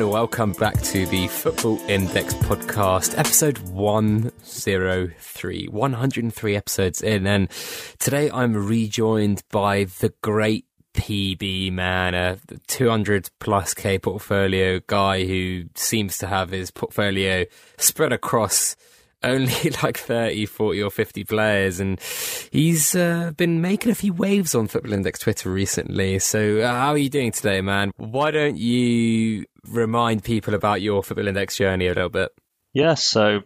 and welcome back to the Football Index podcast, episode 103. 103 episodes in, and today I'm rejoined by the great PB man, a 200 plus K portfolio guy who seems to have his portfolio spread across only like 30, 40 or 50 players. And he's uh, been making a few waves on Football Index Twitter recently. So, uh, how are you doing today, man? Why don't you remind people about your Football Index journey a little bit? Yeah, so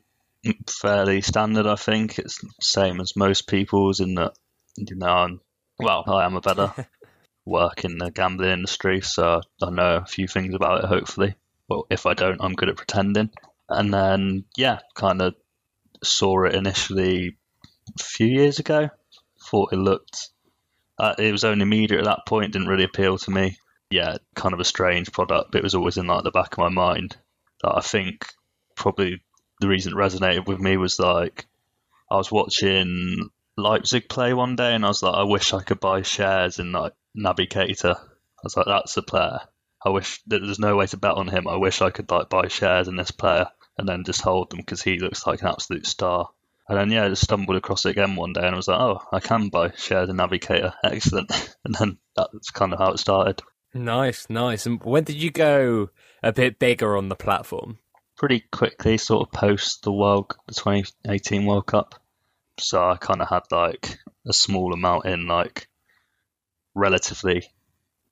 fairly standard, I think. It's the same as most people's in that, you know, I'm, well, I am a bettor work in the gambling industry, so I know a few things about it, hopefully. Well, if I don't, I'm good at pretending. And then, yeah, kind of saw it initially a few years ago. Thought it looked, uh, it was only media at that point, didn't really appeal to me. Yeah, kind of a strange product, but it was always in like the back of my mind. That I think probably the reason it resonated with me was like I was watching Leipzig play one day, and I was like, I wish I could buy shares in like Naby Keita. I was like, that's a player. I wish that there's no way to bet on him. I wish I could like buy shares in this player and then just hold them because he looks like an absolute star. And then yeah, I just stumbled across it again one day and I was like, oh, I can buy shares in Keita. Excellent. And then that's kind of how it started. Nice, nice. And when did you go a bit bigger on the platform? Pretty quickly, sort of post the World, the 2018 World Cup. So I kind of had like a small amount in, like relatively,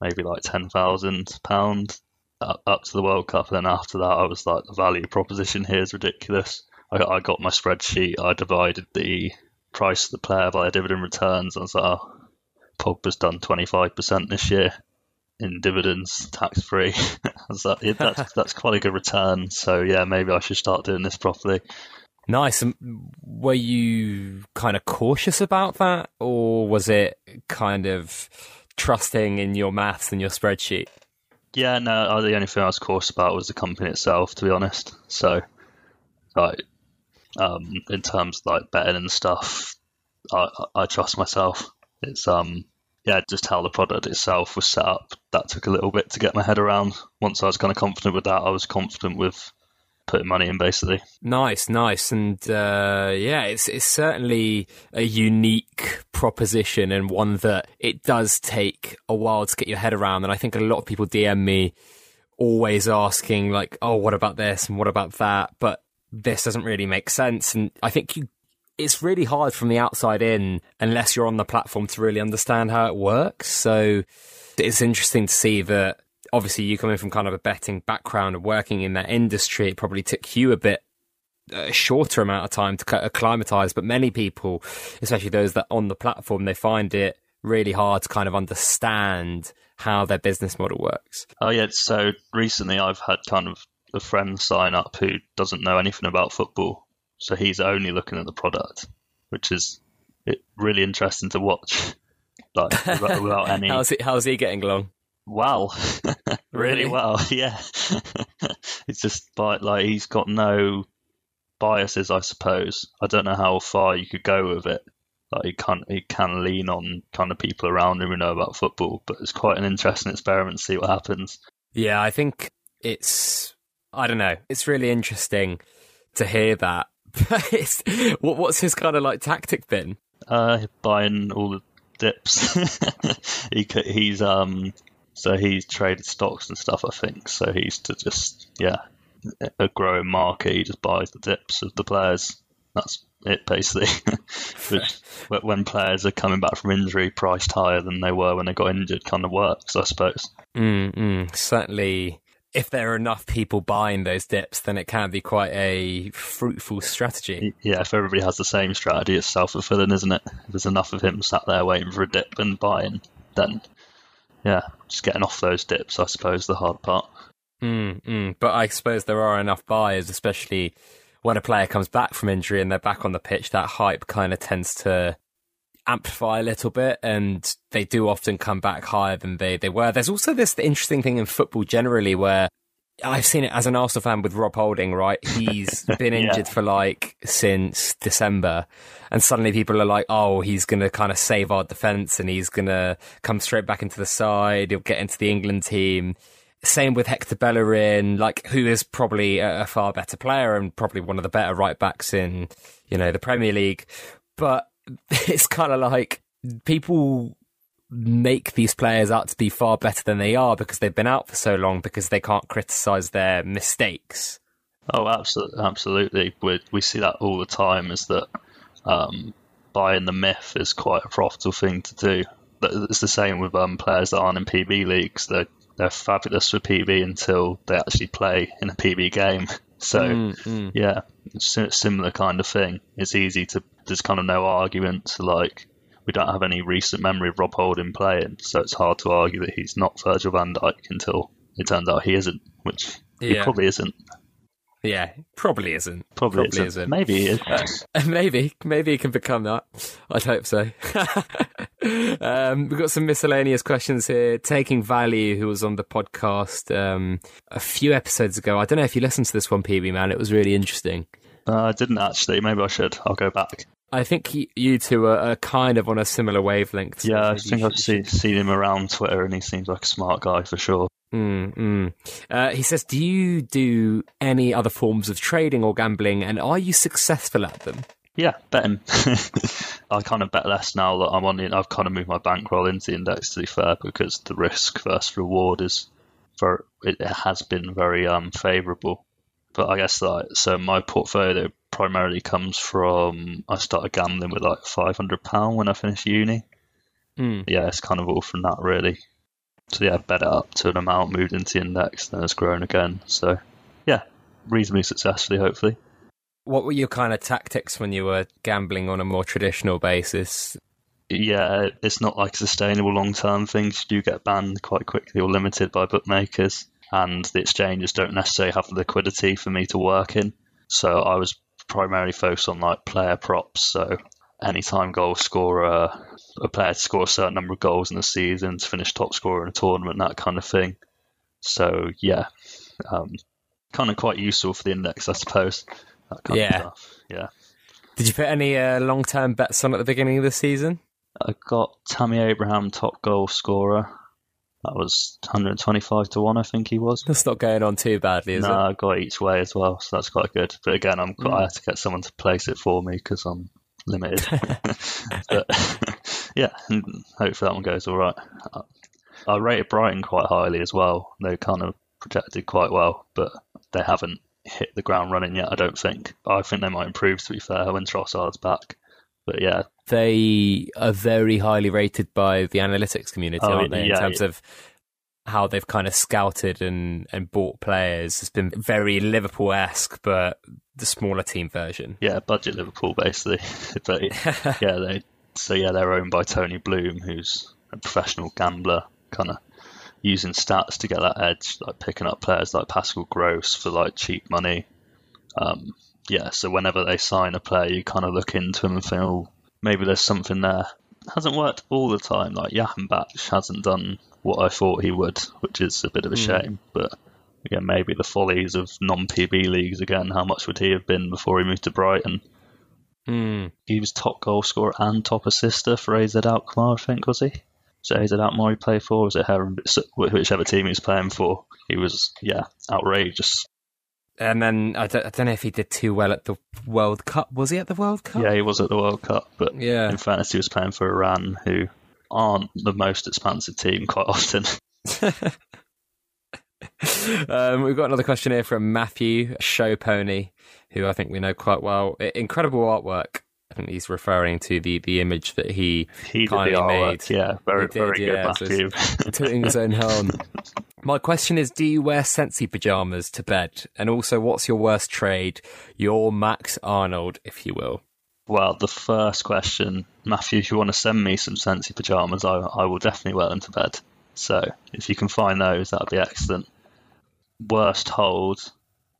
maybe like ten thousand pound up to the World Cup. And then after that, I was like, the value proposition here is ridiculous. I, I got my spreadsheet. I divided the price of the player by the dividend returns. And I was like, oh, Pogba's done 25% this year in dividends, tax free. yeah, that's, that's quite a good return. So, yeah, maybe I should start doing this properly. Nice. And were you kind of cautious about that, or was it kind of trusting in your maths and your spreadsheet? Yeah, no, the only thing I was cautious about was the company itself, to be honest. So, like, um, in terms of like betting and stuff, I, I trust myself. It's um, yeah, just how the product itself was set up. That took a little bit to get my head around. Once I was kind of confident with that, I was confident with putting money in basically. Nice, nice, and uh, yeah, it's it's certainly a unique proposition and one that it does take a while to get your head around. And I think a lot of people DM me always asking like, "Oh, what about this and what about that?" But this doesn't really make sense, and I think you. It's really hard from the outside in unless you're on the platform to really understand how it works. So it's interesting to see that obviously you coming from kind of a betting background and working in that industry, it probably took you a bit uh, a shorter amount of time to acclimatize. But many people, especially those that on the platform, they find it really hard to kind of understand how their business model works. Oh yeah, so recently I've had kind of a friend sign up who doesn't know anything about football, so he's only looking at the product, which is really interesting to watch. Like without, any. how's he, how's he getting along? well, really well. Yeah, it's just by, like he's got no biases, I suppose. I don't know how far you could go with it. Like he can he can lean on kind of people around him who know about football, but it's quite an interesting experiment to see what happens. Yeah, I think it's I don't know. It's really interesting to hear that. What, what's his kind of like tactic been? Uh, buying all the dips. he he's um so he's traded stocks and stuff, I think. So he's to just yeah, a growing market. He just buys the dips of the players. That's it basically. Which, when players are coming back from injury, priced higher than they were when they got injured, kind of works, I suppose. Mm-hmm. Certainly, if there are enough people buying those dips, then it can be quite a fruitful strategy. Yeah, if everybody has the same strategy, it's self fulfilling, isn't it? If there's enough of him sat there waiting for a dip and buying, then yeah, just getting off those dips, I suppose, the hard part. Mm, mm. But I suppose there are enough buyers, especially when a player comes back from injury and they're back on the pitch. That hype kind of tends to amplify a little bit, and they do often come back higher than they, they were. There's also this interesting thing in football generally where I've seen it as an Arsenal fan with Rob Holding, right? He's been injured yeah. for like since December, and suddenly people are like, "Oh, he's going to kind of save our defense, and he's going to come straight back into the side. He'll get into the England team." same with Hector Bellerin, like who is probably a, a far better player and probably one of the better right backs in, you know, the Premier League. But it's kind of like people make these players out to be far better than they are because they've been out for so long because they can't criticize their mistakes. Oh, absolutely, absolutely. We we see that all the time. Is that um, buying the myth is quite a profitable thing to do. It's the same with um, players that aren't in PB leagues. They're they're fabulous for PB until they actually play in a PB game. So mm, mm. yeah, similar kind of thing. It's easy to there's kind of no argument. To like we don't have any recent memory of Rob Holding playing, so it's hard to argue that he's not Virgil van Dijk until it turns out he isn't, which yeah. he probably isn't. Yeah, probably isn't. Probably, probably isn't. isn't. Maybe he is. Uh, maybe, maybe he can become that. I'd hope so. um, we've got some miscellaneous questions here. Taking Value, who was on the podcast um, a few episodes ago. I don't know if you listened to this one, PB man. It was really interesting. Uh, I didn't actually. Maybe I should. I'll go back. I think you two are, are kind of on a similar wavelength. yeah, I think I've seen, seen him around Twitter, and he seems like a smart guy for sure. Mm, mm. Uh, he says, "Do you do any other forms of trading or gambling, and are you successful at them?" Yeah, betting. I kind of bet less now that I'm on it. I've kind of moved my bankroll into the index to be fair, because the risk versus reward is for it has been very um, favourable. But I guess like so, my portfolio primarily comes from I started gambling with like five hundred pound when I finished uni. Mm. Yeah, it's kind of all from that really. So yeah, bet it up to an amount, moved into the index, then it's grown again. So yeah, reasonably successfully, hopefully. What were your kind of tactics when you were gambling on a more traditional basis? Yeah, it's not like a sustainable long term thing. You do get banned quite quickly or limited by bookmakers, and the exchanges don't necessarily have the liquidity for me to work in. So I was primarily focused on like player props. So anytime goal scorer, a player to score a certain number of goals in the season, to finish top scorer in a tournament, that kind of thing. So yeah, um, kind of quite useful for the index, I suppose. yeah, yeah. Did you put any uh, long-term bets on at the beginning of the season? I got Tammy Abraham top goal scorer. That was 125 to 1, I think he was. That's not going on too badly, is no, it? No, I got each way as well, so that's quite good. But again, I'm mm. I had to get someone to place it for me because I'm limited. but yeah, and hopefully that one goes all right. I rated Brighton quite highly as well. They kind of projected quite well, but they haven't hit the ground running yet, I don't think. I think they might improve, to be fair, when Trossard's back. But yeah. They are very highly rated by the analytics community, oh, aren't they? In terms yeah. of how they've kind of scouted and, and bought players. It's been very Liverpool esque, but the smaller team version. Yeah, budget Liverpool basically. but yeah, they so yeah they're owned by Tony Bloom, who's a professional gambler, kind of using stats to get that edge, like picking up players like Pascal Gross for like cheap money. Um, yeah, so whenever they sign a player, you kind of look into them and think, oh, maybe there's something there. It hasn't worked all the time. Like Jahanbakhsh hasn't done what I thought he would, which is a bit of a mm. shame. But again, maybe the follies of non-PB leagues again. How much would he have been before he moved to Brighton? Mm. He was top goal scorer and top assister for AZ Alkmaar, I think, was he? Was it AZ Alkmaar he played for? was it Heron? Whichever team he was playing for, he was yeah outrageous. And then I don't, I don't know if he did too well at the World Cup. Was he at the World Cup? Yeah, he was at the World Cup. But yeah. in fairness, he was playing for Iran, who aren't the most expansive team quite often. um, we've got another question here from Matthew Show Pony, who I think we know quite well. Incredible artwork. I think he's referring to the, the image that he, he kindly made. Yeah, very did, very yeah, good, Matthew. So tooting his own horn. My question is: Do you wear Sensi pajamas to bed? And also, what's your worst trade? Your Max Arnold, if you will. Well, the first question, Matthew, if you want to send me some Sensi pajamas, I, I will definitely wear them to bed. So if you can find those, that would be excellent. Worst hold.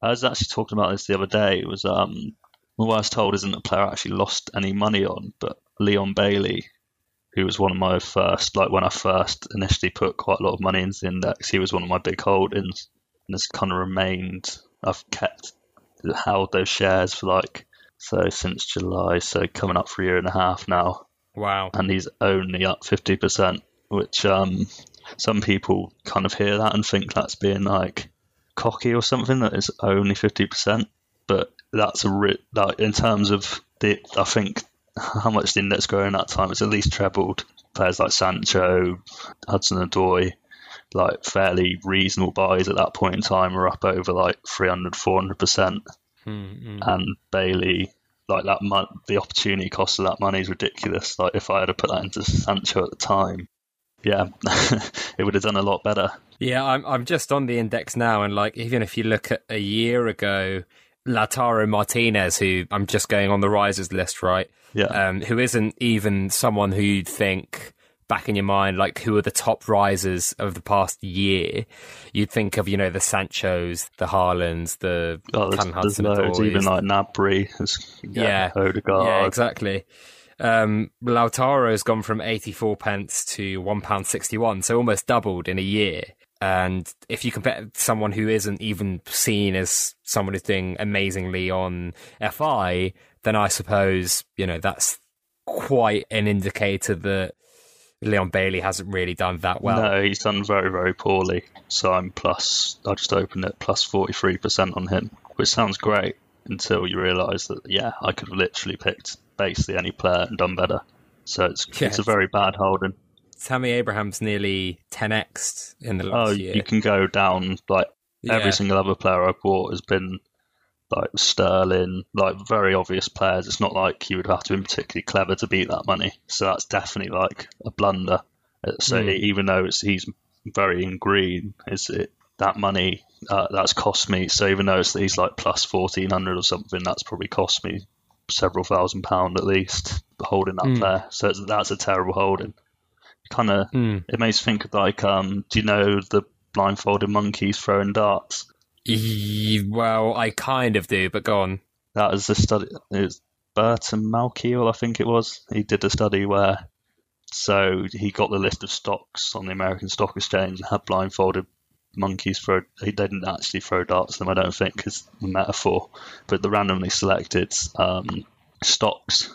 I was actually talking about this the other day. It was um, the worst hold isn't a player I actually lost any money on, but Leon Bailey, who was one of my first, like when I first initially put quite a lot of money into the index, he was one of my big holdings and has kind of remained. I've kept held those shares for like so since July, so coming up for a year and a half now. Wow. And he's only up 50%, which um, some people kind of hear that and think that's being like cocky or something that is only 50%. But that's a ri- like in terms of the, I think how much the index growing at that time, it's at least trebled. Players like Sancho, Hudson Odoi, like fairly reasonable buys at that point in time are up over like 300, 400%. Mm-hmm. And Bailey, like that, mon- the opportunity cost of that money is ridiculous. Like if I had to put that into Sancho at the time, yeah, it would have done a lot better. Yeah, I'm I'm just on the index now, and like even if you look at a year ago, Lautaro Martinez, who I'm just going on the risers list, right? Yeah. Um, who isn't even someone who you'd think back in your mind, like who are the top risers of the past year, you'd think of, you know, the Sanchos, the Haalands, the oh, there's, there's loads, even like Gnabry, yeah, yeah, Odegaard. Yeah, exactly. Um, Lautaro has gone from 84 pence to £1.61, so almost doubled in a year. And if you compare someone who isn't even seen as someone who's doing amazingly on FI, then I suppose, you know, that's quite an indicator that Leon Bailey hasn't really done that well. No, he's done very, very poorly. So I'm plus, I just opened it, plus 43% on him, which sounds great until you realise that, yeah, I could have literally picked basically any player and done better. So it's, yeah, it's a very bad holding. Tammy Abraham's nearly 10x in the last oh, year. You can go down, like, yeah. every single other player I've bought has been like Sterling, like very obvious players. It's not like you would have to be particularly clever to beat that money. So that's definitely like a blunder. Uh, so mm. even though it's he's very in green, is it that money uh, that's cost me? So even though it's he's like plus fourteen hundred or something, that's probably cost me several thousand pound at least holding up mm. player. So that's a terrible holding. Kind of, mm. it makes me think of like, um, do you know the blindfolded monkeys throwing darts? Well, I kind of do, but go on. That was a study. It's Burton Malkiel, I think it was. He did a study where, so he got the list of stocks on the American Stock Exchange and had blindfolded monkeys throw. He didn't actually throw darts at them, I don't think, because the metaphor. But the randomly selected um, stocks,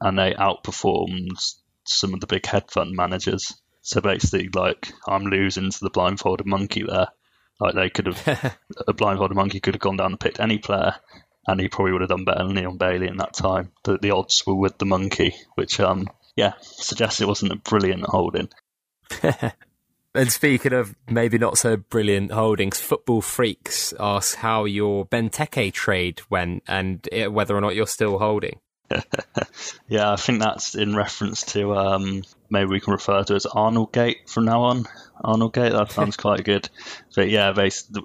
and they outperformed some of the big hedge fund managers. So basically, like I'm losing to the blindfolded monkey there like they could have, a blindfolded monkey could have gone down and picked any player, and he probably would have done better than Leon Bailey in that time. The, the odds were with the monkey, which, um, yeah, suggests it wasn't a brilliant holding. and speaking of maybe not so brilliant holdings, Football Freaks asks how your Benteke trade went and whether or not you're still holding. yeah, I think that's in reference to um, maybe we can refer to as Arnold Gate from now on. Arnold Gate, that sounds quite good. But yeah,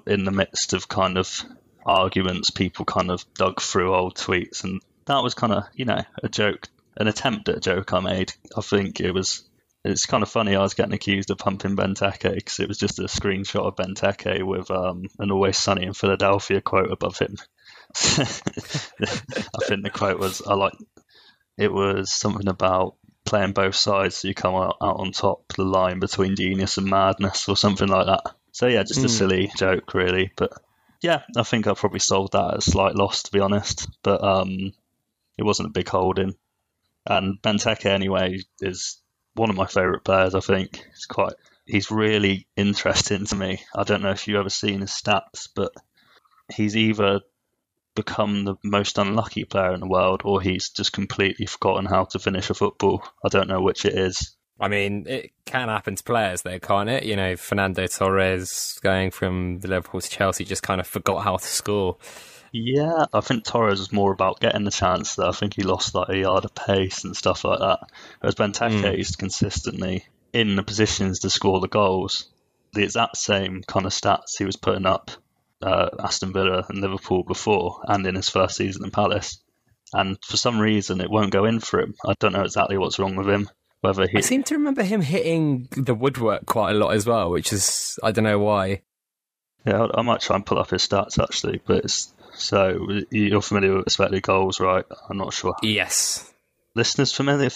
in the midst of kind of arguments, people kind of dug through old tweets, and that was kind of you know a joke, an attempt at a joke I made. I think it was. It's kind of funny. I was getting accused of pumping Benteke because it was just a screenshot of Benteke with um, an "Always Sunny in Philadelphia" quote above him. I think the quote was, "I like." It was something about playing both sides so you come out, out on top the line between genius and madness or something like that. So yeah, just a hmm. silly joke really. But yeah, I think I probably sold that at a slight loss to be honest. But um, it wasn't a big holding. And Benteke anyway is one of my favourite players. I think he's quite he's really interesting to me. I don't know if you've ever seen his stats, but he's either become the most unlucky player in the world, or he's just completely forgotten how to finish a football. I don't know which it is. I mean, it can happen to players, though, can't it? You know, Fernando Torres going from the Liverpool to Chelsea just kind of forgot how to score. Yeah, I think Torres was more about getting the chance. That I think he lost like a yard of pace and stuff like that. Whereas Benteke mm. is consistently in the positions to score the goals. The exact same kind of stats he was putting up uh, Aston Villa and Liverpool before, and in his first season in Palace. And for some reason, it won't go in for him. I don't know exactly what's wrong with him. Whether he, I seem to remember him hitting the woodwork quite a lot as well, which is I don't know why. Yeah, I might try and pull up his stats actually, but it's so you're familiar with expected goals, right? I'm not sure. Yes. Listeners familiar?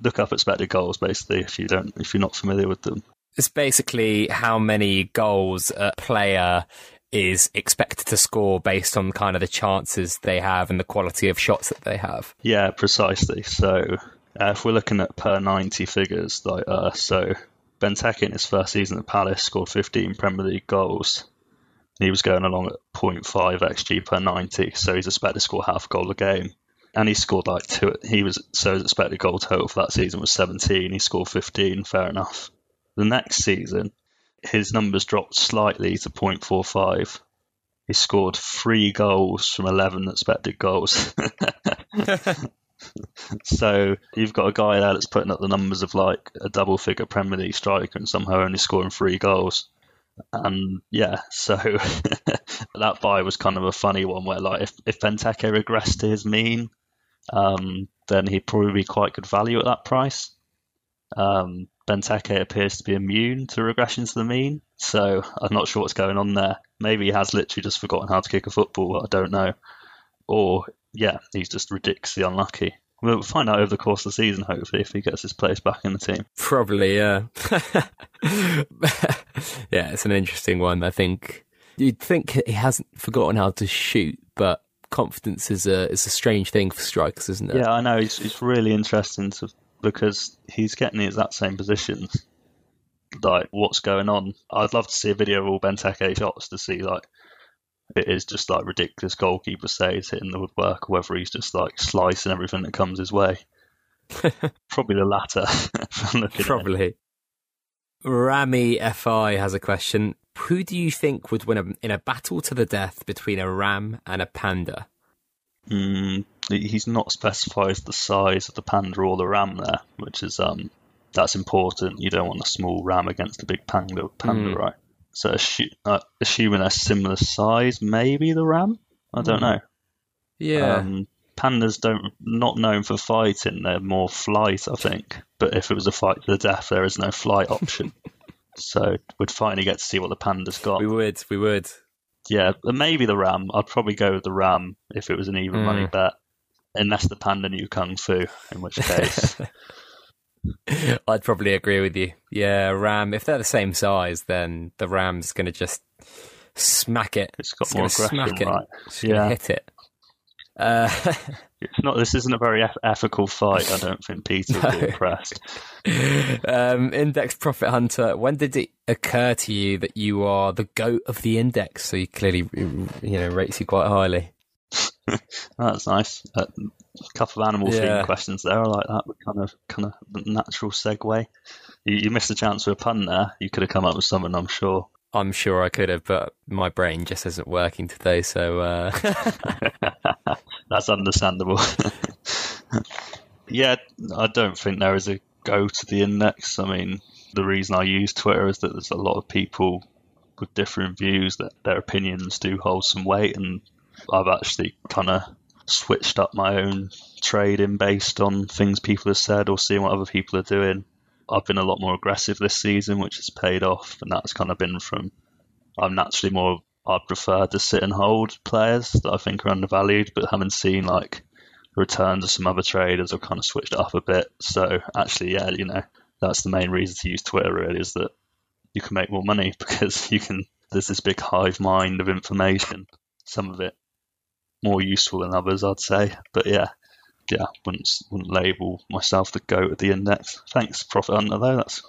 Look up expected goals, basically, if you don't, if you're not familiar with them. It's basically how many goals a player is expected to score based on kind of the chances they have and the quality of shots that they have. Yeah, precisely. So uh, if we're looking at per 90 figures, like uh, so Benteke in his first season at Palace scored 15 Premier League goals. He was going along at 0.5 xG per 90, so he's expected to score half a goal a game. And he scored like two. He was so his expected goal total for that season was 17. He scored 15. Fair enough. The next season, his numbers dropped slightly to 0.45. He scored three goals from 11 expected goals. so you've got a guy there that's putting up the numbers of like a double figure Premier League striker and somehow only scoring three goals. And yeah, so that buy was kind of a funny one where like if, if Benteke regressed to his mean, um, then he'd probably be quite good value at that price. Um, Benteke appears to be immune to regression to the mean, so I'm not sure what's going on there. Maybe he has literally just forgotten how to kick a football. I don't know. Or yeah, he's just ridiculously unlucky. We'll find out over the course of the season, hopefully, if he gets his place back in the team. Probably, yeah. yeah, it's an interesting one. I think you'd think he hasn't forgotten how to shoot, but confidence is a is a strange thing for strikers, isn't it? Yeah, I know. It's, it's really interesting to, because he's getting the exact same positions. Like, what's going on? I'd love to see a video of all Benteke shots to see like it is just like ridiculous goalkeeper saves hitting the woodwork, or whether he's just like slicing everything that comes his way. Probably the latter. Probably. Rami Fi has a question. Who do you think would win a, in a battle to the death between a ram and a panda? Mm, he's not specified the size of the panda or the ram there, which is um that's important. You don't want a small ram against a big panda, panda, mm. right? So assu- uh, assuming they're similar size, maybe the ram. I don't mm. know. Yeah. Um, pandas don't not known for fighting; they're more flight, I think. But if it was a fight to the death, there is no flight option. so we'd finally get to see what the pandas got. We would. We would. Yeah, maybe the ram. I'd probably go with the ram if it was an even mm. money bet, unless the panda knew kung fu, in which case. I'd probably agree with you. Yeah, Ram. If they're the same size, then the Ram's going to just smack it. It's got it's more aggression, right? It's yeah, hit it. Uh, it's not. This isn't a very ethical fight. I don't think Peter no. will be impressed. Um, index Profit Hunter. When did it occur to you that you are the goat of the index? So he clearly, you know, rates you quite highly. That's nice. Uh, a couple of animal yeah. questions there. I like that. Kind of, kind of natural segue. You, you missed a chance for a pun there. You could have come up with something, I'm sure. I'm sure I could have, but my brain just isn't working today. So uh... that's understandable. yeah, I don't think there is a go to the index. I mean, the reason I use Twitter is that there's a lot of people with different views that their opinions do hold some weight, and I've actually kind of switched up my own trading based on things people have said or seeing what other people are doing. I've been a lot more aggressive this season, which has paid off, and that's kind of been from I'm naturally more I'd prefer to sit and hold players that I think are undervalued, but having seen like returns of some other traders, I've kind of switched it up a bit. So actually, yeah, you know, that's the main reason to use Twitter really is that you can make more money because you can. There's this big hive mind of information. Some of it more useful than others, I'd say. But yeah, yeah, wouldn't wouldn't label myself the goat of the index. Thanks, Profit Hunter, though. That's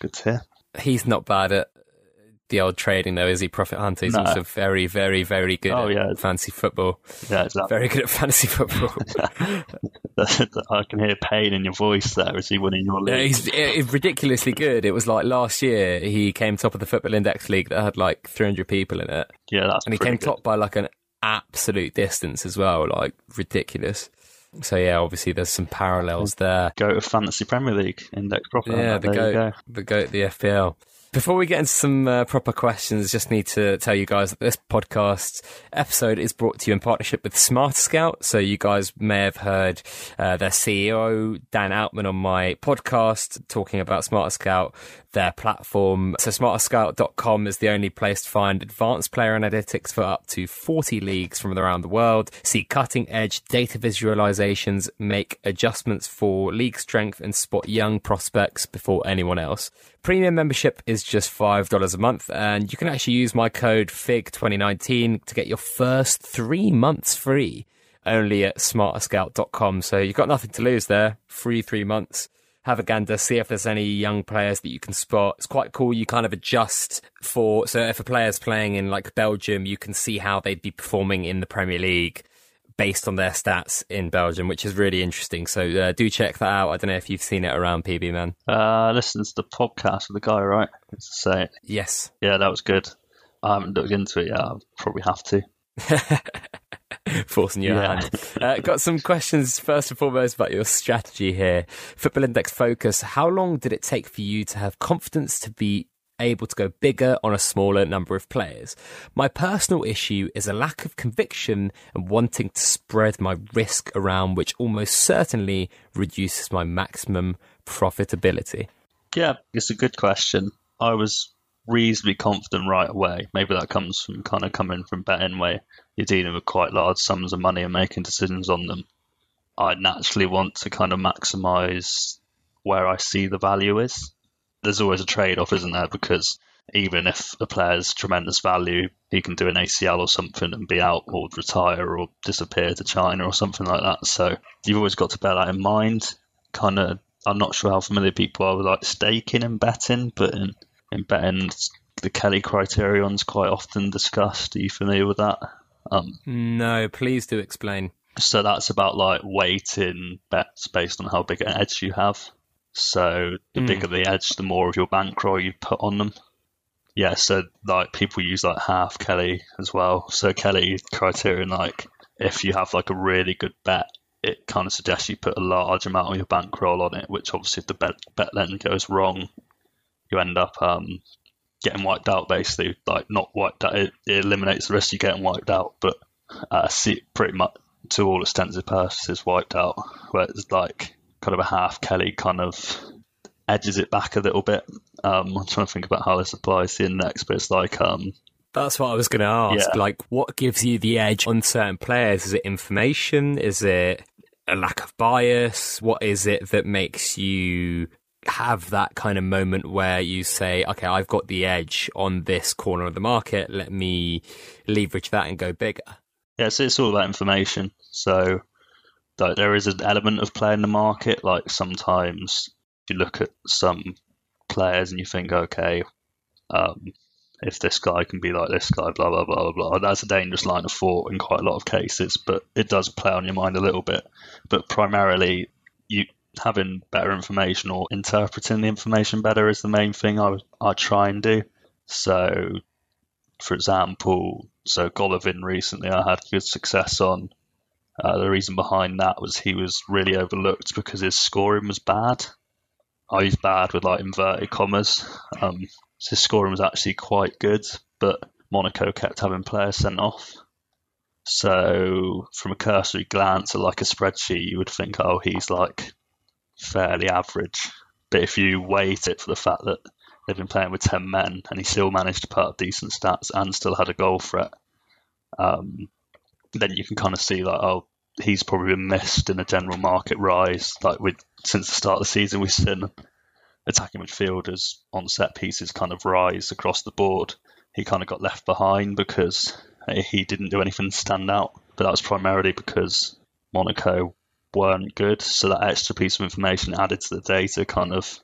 good to hear. He's not bad at the old trading, though, is he? Profit Hunter. He's no. also very, very, very good oh, yeah. fancy football. Yeah, exactly. Very good at fantasy football. I can hear pain in your voice there. Is he winning your league. Yeah, he's, he's ridiculously good. It was like last year he came top of the Football Index League that had like 300 people in it. Yeah, that's And he came good. top by like an absolute distance as well, like ridiculous. So yeah, obviously there's some parallels there. Go to Fantasy Premier League index profit. Yeah, the go, go, the go the FPL. Before we get into some uh, proper questions, just need to tell you guys that this podcast episode is brought to you in partnership with Smart Scout. So you guys may have heard uh, their CEO Dan Altman on my podcast talking about Smart Scout, their platform. So smarterscout.com is the only place to find advanced player analytics for up to 40 leagues from around the world. See cutting edge data visualizations, make adjustments for league strength and spot young prospects before anyone else. Premium membership is just $5 a month, and you can actually use my code FIG2019 to get your first three months free only at smarterscout.com. So you've got nothing to lose there. Free three months. Have a gander, see if there's any young players that you can spot. It's quite cool. You kind of adjust for, so if a player's playing in like Belgium, you can see how they'd be performing in the Premier League based on their stats in Belgium, which is really interesting. So uh, do check that out. I don't know if you've seen it around PB man. Uh, listen to the podcast with the guy, right? Let's say Yes. Yeah, that was good. I haven't looked into it yet. I'll probably have to. Forcing your Yeah. hand. Uh, got some questions first and foremost about your strategy here. Football Index Focus. How long did it take for you to have confidence to be able to go bigger on a smaller number of players? My personal issue is a lack of conviction and wanting to spread my risk around, which almost certainly reduces my maximum profitability. Yeah, it's a good question. I was reasonably confident right away. Maybe that comes from kind of coming from betting where you're dealing with quite large sums of money and making decisions on them. I naturally want to kind of maximize where I see the value is. There's always a trade off, isn't there? Because even if a player's tremendous value, he can do an ACL or something and be out or retire or disappear to China or something like that. So you've always got to bear that in mind. Kind of, I'm not sure how familiar people are with like staking and betting, but in, in betting, the Kelly criterion's quite often discussed. Are you familiar with that? Um, No, please do explain. so that's about like weighting bets based on how big an edge you have. So the Mm. bigger the edge, the more of your bankroll you put on them. Yeah, so like people use like half Kelly as well. So Kelly criterion, like if you have like a really good bet, it kind of suggests you put a large amount of your bankroll on it. Which obviously, if the bet bet then goes wrong, you end up um, getting wiped out. Basically, like not wiped out. It, it eliminates the risk of you getting wiped out, but uh, see, pretty much to all extensive purposes wiped out. Where it's like kind of a half Kelly kind of edges it back a little bit. Um, I'm trying to think about how this applies to the index, but it's like um, That's what I was going to ask. Yeah. Like, what gives you the edge on certain players? Is it information? Is it a lack of bias? What is it that makes you have that kind of moment where you say, okay, I've got the edge on this corner of the market. Let me leverage that and go bigger. yeah, so it's all about information. So like, there is an element of playing the market. Like sometimes you look at some players and you think, okay, um, if this guy can be like this guy, blah blah blah blah blah. That's a dangerous line of thought in quite a lot of cases, but it does play on your mind a little bit. But primarily, you having better information or interpreting the information better is the main thing I I try and do. So, for example, so Golovin recently I had good success on. Uh, the reason behind that was he was really overlooked because his scoring was bad. I use bad with like inverted commas. Um, so his scoring was actually quite good, but Monaco kept having players sent off. So from a cursory glance at like a spreadsheet, you would think, oh, he's like fairly average. But if you weight it for the fact that they've been playing with 10 men and he still managed to put up decent stats and still had a goal threat, um, then you can kind of see like, oh, he's probably been missed in the general market rise. Like with since the start of the season, we've seen attacking midfielders on set pieces kind of rise across the board. He kind of got left behind because he didn't do anything to stand out. But that was primarily because Monaco weren't good. So that extra piece of information added to the data kind of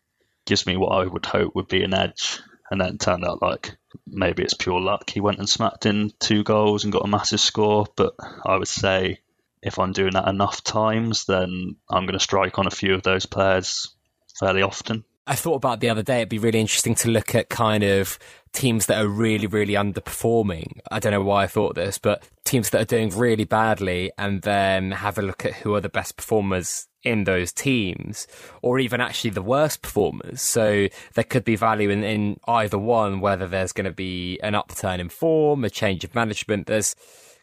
gives me what I would hope would be an edge. And then turned out like maybe it's pure luck. He went and smacked in two goals and got a massive score. But I would say if I'm doing that enough times, then I'm going to strike on a few of those players fairly often. I thought about the other day, it'd be really interesting to look at kind of teams that are really, really underperforming. I don't know why I thought this, but teams that are doing really badly and then have a look at who are the best performers in those teams or even actually the worst performers. So there could be value in, in either one, whether there's going to be an upturn in form, a change of management. There's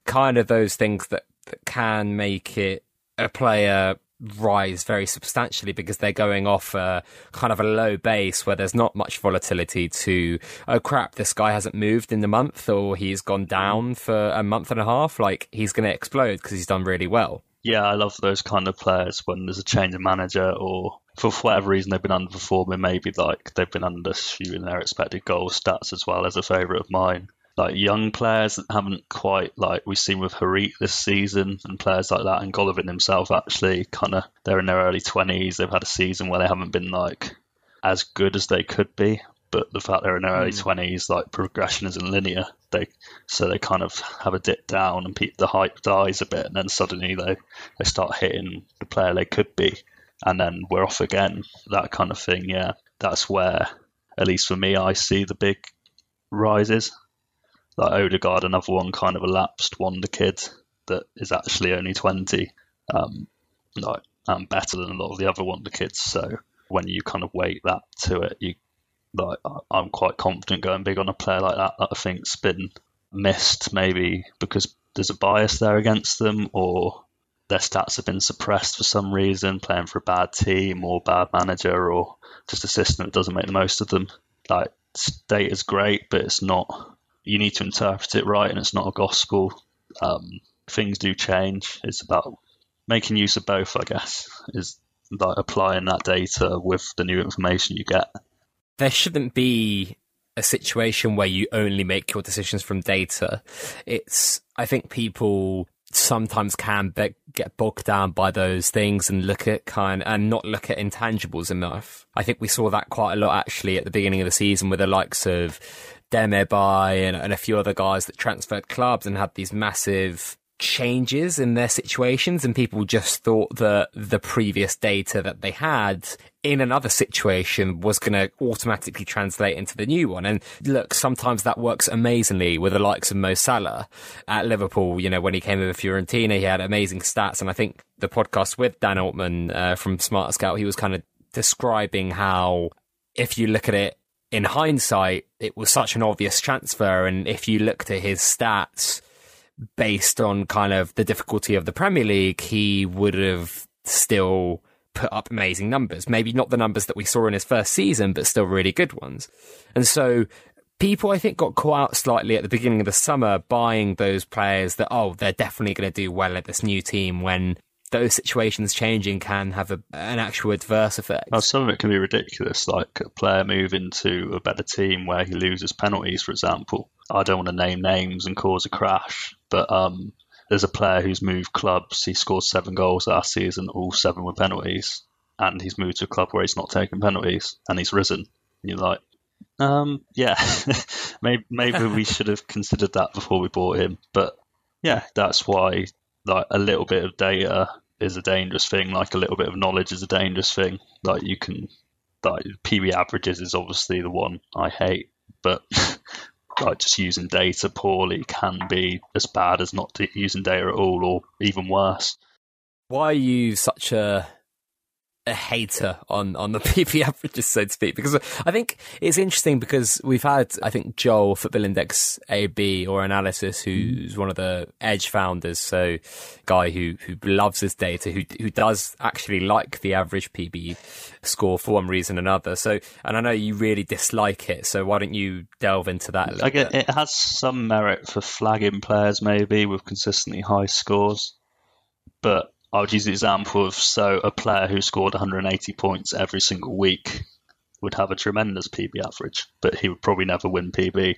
kind of those things that, that can make it a player rise very substantially because they're going off a kind of a low base where there's not much volatility to oh crap this guy hasn't moved in the month or he's gone mm-hmm. down for a month and a half. Like he's going to explode because he's done really well. Yeah, I love those kind of players when there's a change of manager or for whatever reason they've been underperforming, maybe like they've been undershooting their expected goal stats as well as a favourite of mine. Like young players that haven't quite like we've seen with Harit this season and players like that and Golovin himself actually kind of they're in their early 20s they've had a season where they haven't been like as good as they could be but the fact they're in their early Mm. twenties, like progression isn't linear. They so they kind of have a dip down, and pe- the hype dies a bit, and then suddenly they they start hitting the player they could be, and then we're off again. That kind of thing. Yeah, that's where, at least for me, I see the big rises. Like Odegaard, another one, kind of a lapsed wonder kid that is actually only twenty, um, like and better than a lot of the other wonder kids. So when you kind of weight that to it, you like I'm quite confident going big on a player like that that I think's been missed maybe because there's a bias there against them or their stats have been suppressed for some reason, playing for a bad team or bad manager or just a system that doesn't make the most of them. Like state is great, but it's not. You need to interpret it right, and it's not a gospel. Um, things do change. It's about making use of both, I guess. Is like applying that data with the new information you get. there shouldn't be a situation where you only make your decisions from data. It's, I think people sometimes can be- get bogged down by those things and look at kind and not look at intangibles enough. I think we saw that quite a lot actually at the beginning of the season with the likes of Demirbay and, and a few other guys that transferred clubs and had these massive changes in their situations. And people just thought that the previous data that they had in another situation was going to automatically translate into the new one. And look sometimes that works amazingly with the likes of Mo Salah at Liverpool. You know when he came over Fiorentina he had amazing stats. And I think the podcast with Dan Altman uh, from Smart Scout he was kind of describing how if you look at it in hindsight it was such an obvious transfer and if you looked at his stats based on kind of the difficulty of the Premier League, he would have still put up amazing numbers. Maybe not the numbers that we saw in his first season, but still really good ones. And so people, I think, got caught out slightly at the beginning of the summer buying those players that, oh, they're definitely going to do well at this new team when those situations changing can have a, an actual adverse effect. Well, some of it can be ridiculous, like a player moving to a better team where he loses penalties, for example. I don't want to name names and cause a crash, but um, there's a player who's moved clubs. He scored seven goals last season, all seven were penalties, and he's moved to a club where he's not taking penalties, and he's risen. And you're like, um, yeah, maybe maybe we should have considered that before we bought him. But yeah, that's why like a little bit of data is a dangerous thing. Like a little bit of knowledge is a dangerous thing. Like you can, like PB averages is obviously the one I hate, but like just using data poorly can be as bad as not using data at all, or even worse. Why are you such a a hater on on the PB averages, so to speak? Because I think it's interesting because we've had I think Joel Football Index AB or analysis, mm-hmm. who's one of the Edge founders, so guy who who loves his data, who who does actually like the average PB score for one reason or another. So, and I know you really dislike it, so why don't you delve into that? A little I get bit? it has some merit for flagging players maybe with consistently high scores, but I would use the example of so a player who scored 180 points every single week would have a tremendous PB average, but he would probably never win PB.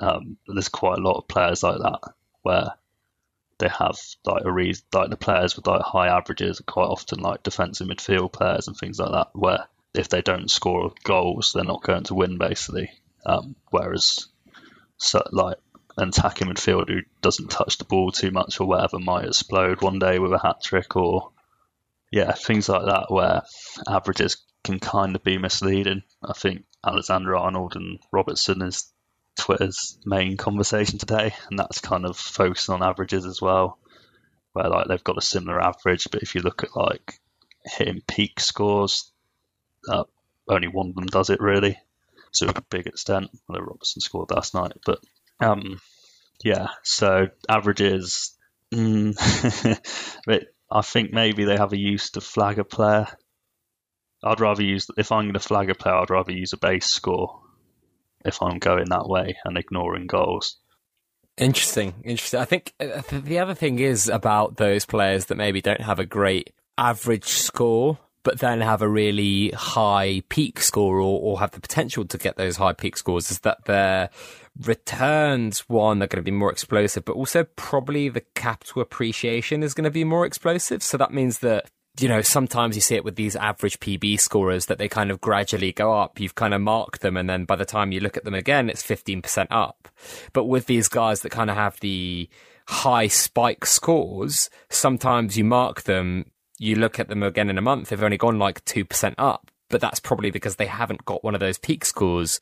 Um, there's quite a lot of players like that where they have like a reason, like the players with like high averages are quite often like defensive midfield players and things like that, where if they don't score goals, they're not going to win basically. Um, whereas, so, like attacking midfielder who doesn't touch the ball too much or whatever might explode one day with a hat trick or yeah, things like that where averages can kind of be misleading. I think Alexander Arnold and Robertson is Twitter's main conversation today, and that's kind of focusing on averages as well, where like they've got a similar average, but if you look at like hitting peak scores, uh, only one of them does it really to a big extent. Although Robertson scored last night, but um, yeah, so averages. Mm, but I think maybe they have a use to flag a player. I'd rather use if I'm going to flag a player, I'd rather use a base score if I'm going that way and ignoring goals. Interesting, interesting. I think uh, the other thing is about those players that maybe don't have a great average score, but then have a really high peak score or, or have the potential to get those high peak scores is that they're returns one are going to be more explosive, but also probably the capital appreciation is going to be more explosive. So that means that you know, sometimes you see it with these average PB scorers that they kind of gradually go up. You've kind of marked them, and then by the time you look at them again, it's 15% up. But with these guys that kind of have the high spike scores, sometimes you mark them, you look at them again in a month, they've only gone like 2% up. But that's probably because they haven't got one of those peak scores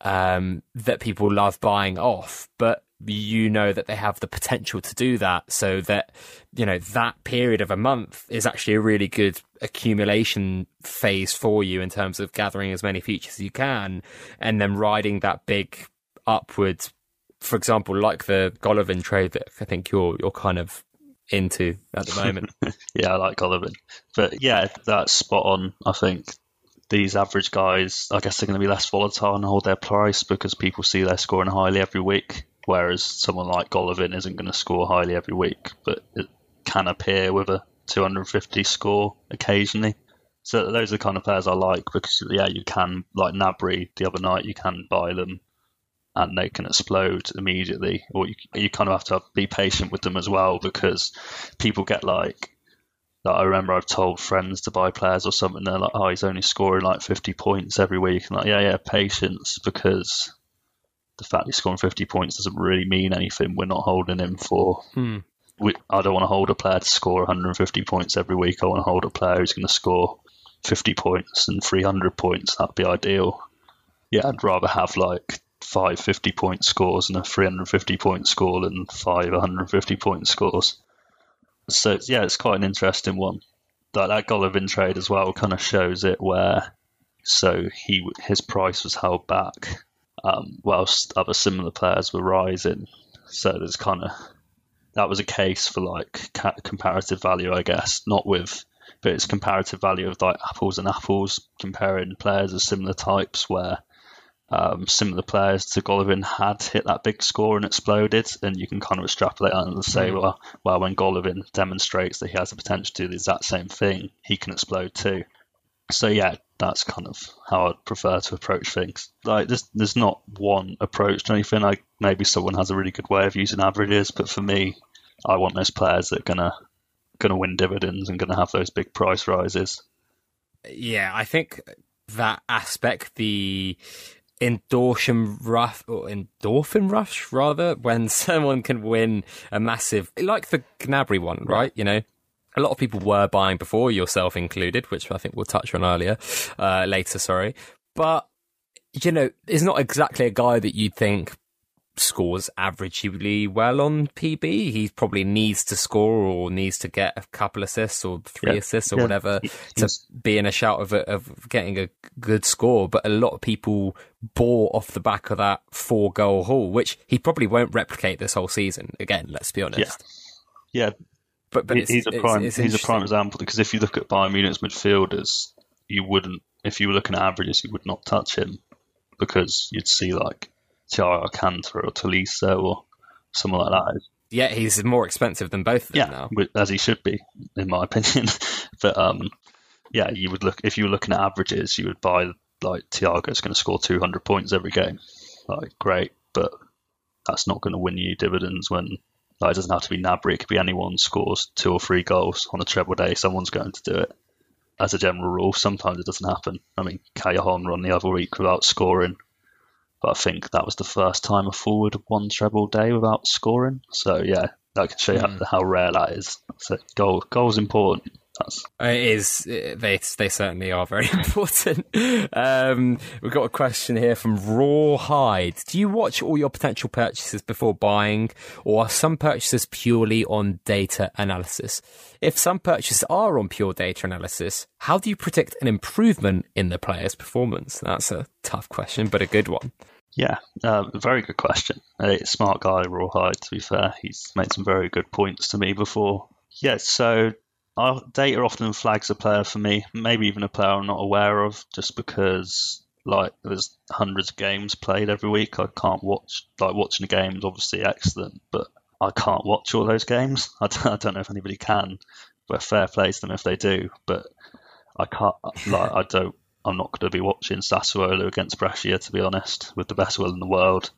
um, that people love buying off. But you know that they have the potential to do that so that you know that period of a month is actually a really good accumulation phase for you in terms of gathering as many features as you can and then riding that big upwards. For example like the Golovin trade that I think you're you're kind of into at the moment. Yeah I like Golovin. But yeah that's spot on I think these average guys, I guess they're going to be less volatile and hold their price because people see they're scoring highly every week whereas someone like Golovin isn't going to score highly every week, but it can appear with a 250 score occasionally. So those are the kind of players I like because yeah, you can like Gnabry the other night, you can buy them and they can explode immediately, or you, you kind of have to be patient with them as well because people get like. I remember I've told friends to buy players or something. They're like, "Oh, he's only scoring like 50 points every week." And like, yeah, yeah, patience because the fact he's scoring 50 points doesn't really mean anything. We're not holding him for. Hmm. We, I don't want to hold a player to score 150 points every week. I want to hold a player who's going to score 50 points and 300 points. That'd be ideal. Yeah, I'd rather have like five 50 point scores and a 350 point score than five 150 point scores. So yeah, it's quite an interesting one. That that Golovin trade as well kind of shows it where so he his price was held back um, whilst other similar players were rising. So there's kind of that was a case for like comparative value, I guess, not with, but it's comparative value of like apples and apples, comparing players of similar types where um, similar players to Golovin had hit that big score and exploded, and you can kind of extrapolate that and say, mm. well, well, when Golovin demonstrates that he has the potential to do the exact same thing, he can explode too. So yeah, that's kind of how I'd prefer to approach things. Like there's there's not one approach to anything. Like maybe someone has a really good way of using averages, but for me, I want those players that are gonna gonna win dividends and gonna have those big price rises. Yeah, I think that aspect, the endorphin rush or endorphin rush rather, when someone can win a massive like the Gnabry one, right? You know, a lot of people were buying before, yourself included, which I think we'll touch on earlier, uh, later, sorry. But, you know, it's not exactly a guy that you'd think scores averagely well on PB. He probably needs to score or needs to get a couple assists or three yeah. assists or yeah. whatever to be in a shout of, a, of getting a good score. But a lot of people bore off the back of that four goal haul, which he probably won't replicate this whole season. Again, let's be honest. Yeah. Yeah, but, but he's a prime it's, it's he's a prime example because if you look at Bayern Munich's midfielders, you wouldn't if you were looking at averages, you would not touch him because you'd see like Thiago Alcantara or Tolisso or someone like that. Yeah, he's more expensive than both of them yeah, now, as he should be, in my opinion. but um, yeah, you would look if you were looking at averages, you would buy like Thiago's going to score 200 points every game. Like great, but that's not going to win you dividends when like, it doesn't have to be Gnabry. It could be anyone scores two or three goals on a treble day. Someone's going to do it. As a general rule, sometimes it doesn't happen. I mean, Callejon run the other week without scoring, but I think that was the first time a forward won treble day without scoring. So yeah, that can show you mm. how, how, rare that is. So goal goal's important. That's... It is. They they certainly are very important. Um, we've got a question here from Rawhide. Do you watch all your potential purchases before buying, or are some purchases purely on data analysis? If some purchases are on pure data analysis, how do you predict an improvement in the player's performance? That's a tough question, but a good one. Yeah, uh, very good question. A smart guy, Rawhide. To be fair, he's made some very good points to me before. Yeah, so our data often flags a player for me, maybe even a player I'm not aware of, just because like there's hundreds of games played every week. I can't watch like watching the games, obviously excellent, but I can't watch all those games. I don't, I don't know if anybody can, but fair play to them if they do. But I can't like I don't. I'm not going to be watching Sassuolo against Brescia to be honest, with the best will in the world.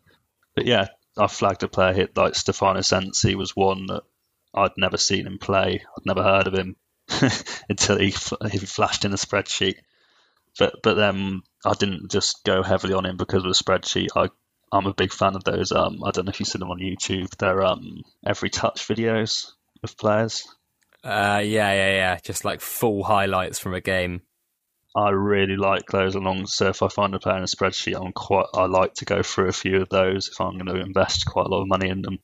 but yeah, I flagged a player hit like Stefano Sensi was one that I'd never seen him play. I'd never heard of him until he he flashed in a spreadsheet. But but then I didn't just go heavily on him because of the spreadsheet. I I'm a big fan of those. Um, I don't know if you've seen them on YouTube. They're um every touch videos of players. Uh, yeah, yeah, yeah. Just like full highlights from a game. I really like those along. So if I find a player in a spreadsheet, I'm quite. I like to go through a few of those if I'm going to invest quite a lot of money in them.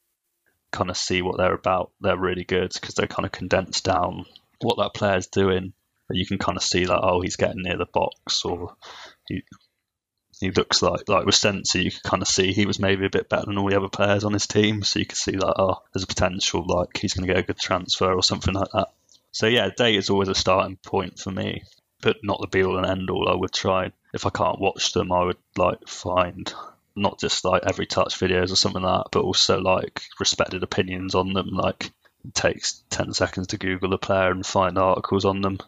Kind of see what they're about. They're really good because they're kind of condensed down what that player's doing. You can kind of see that oh he's getting near the box or he he looks like like with Sensi you can kind of see he was maybe a bit better than all the other players on his team. So you can see that oh there's a potential like he's going to get a good transfer or something like that. So yeah, date is always a starting point for me but not the be all and end all. I would try if I can't watch them, I would like find not just like every touch videos or something like that, but also like respected opinions on them. Like it takes ten seconds to Google a player and find articles on them.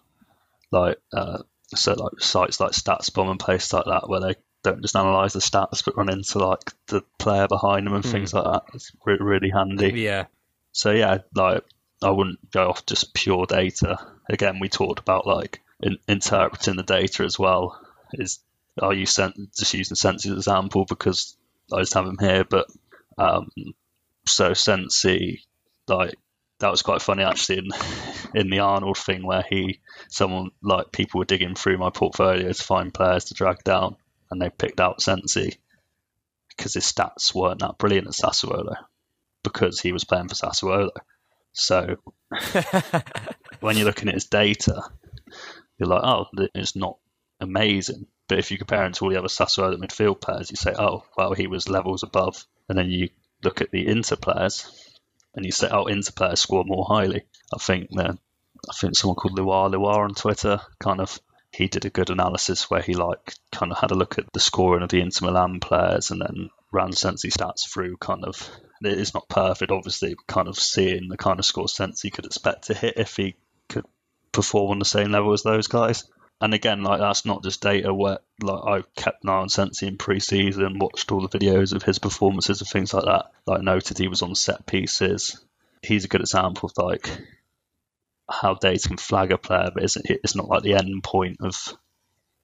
Like uh, so, like sites like StatsBomb and places like that where they don't just analyze the stats but run into like the player behind them and mm. things like that. It's re- really handy. Yeah. So yeah, like I wouldn't go off just pure data. Again, we talked about like in, interpreting the data as well. Is are you sent just using Sensi as an example because I just have him here, but um, so Sensi like that was quite funny actually in in the Arnold thing where he someone like people were digging through my portfolio to find players to drag down and they picked out Sensi because his stats weren't that brilliant at Sassuolo because he was playing for Sassuolo. So when you're looking at his data, you're like, oh, it's not amazing. But if you compare him to all the other Sassuolo midfield players, you say, oh, well, he was levels above. And then you look at the Inter players and you say, oh, Inter players score more highly. I think that I think someone called Luar Luar on Twitter kind of he did a good analysis where he like kind of had a look at the scoring of the Inter Milan players and then ran Sensi stats through kind of it is not perfect obviously kind of seeing the kind of score Sensi could expect to hit if he could perform on the same level as those guys. And again, like that's not just data where like I kept an eye on Sensi in pre-season, watched all the videos of his performances and things like that. Like noted he was on set pieces. He's a good example of like how data can flag a player, but it's, it's not like the end point of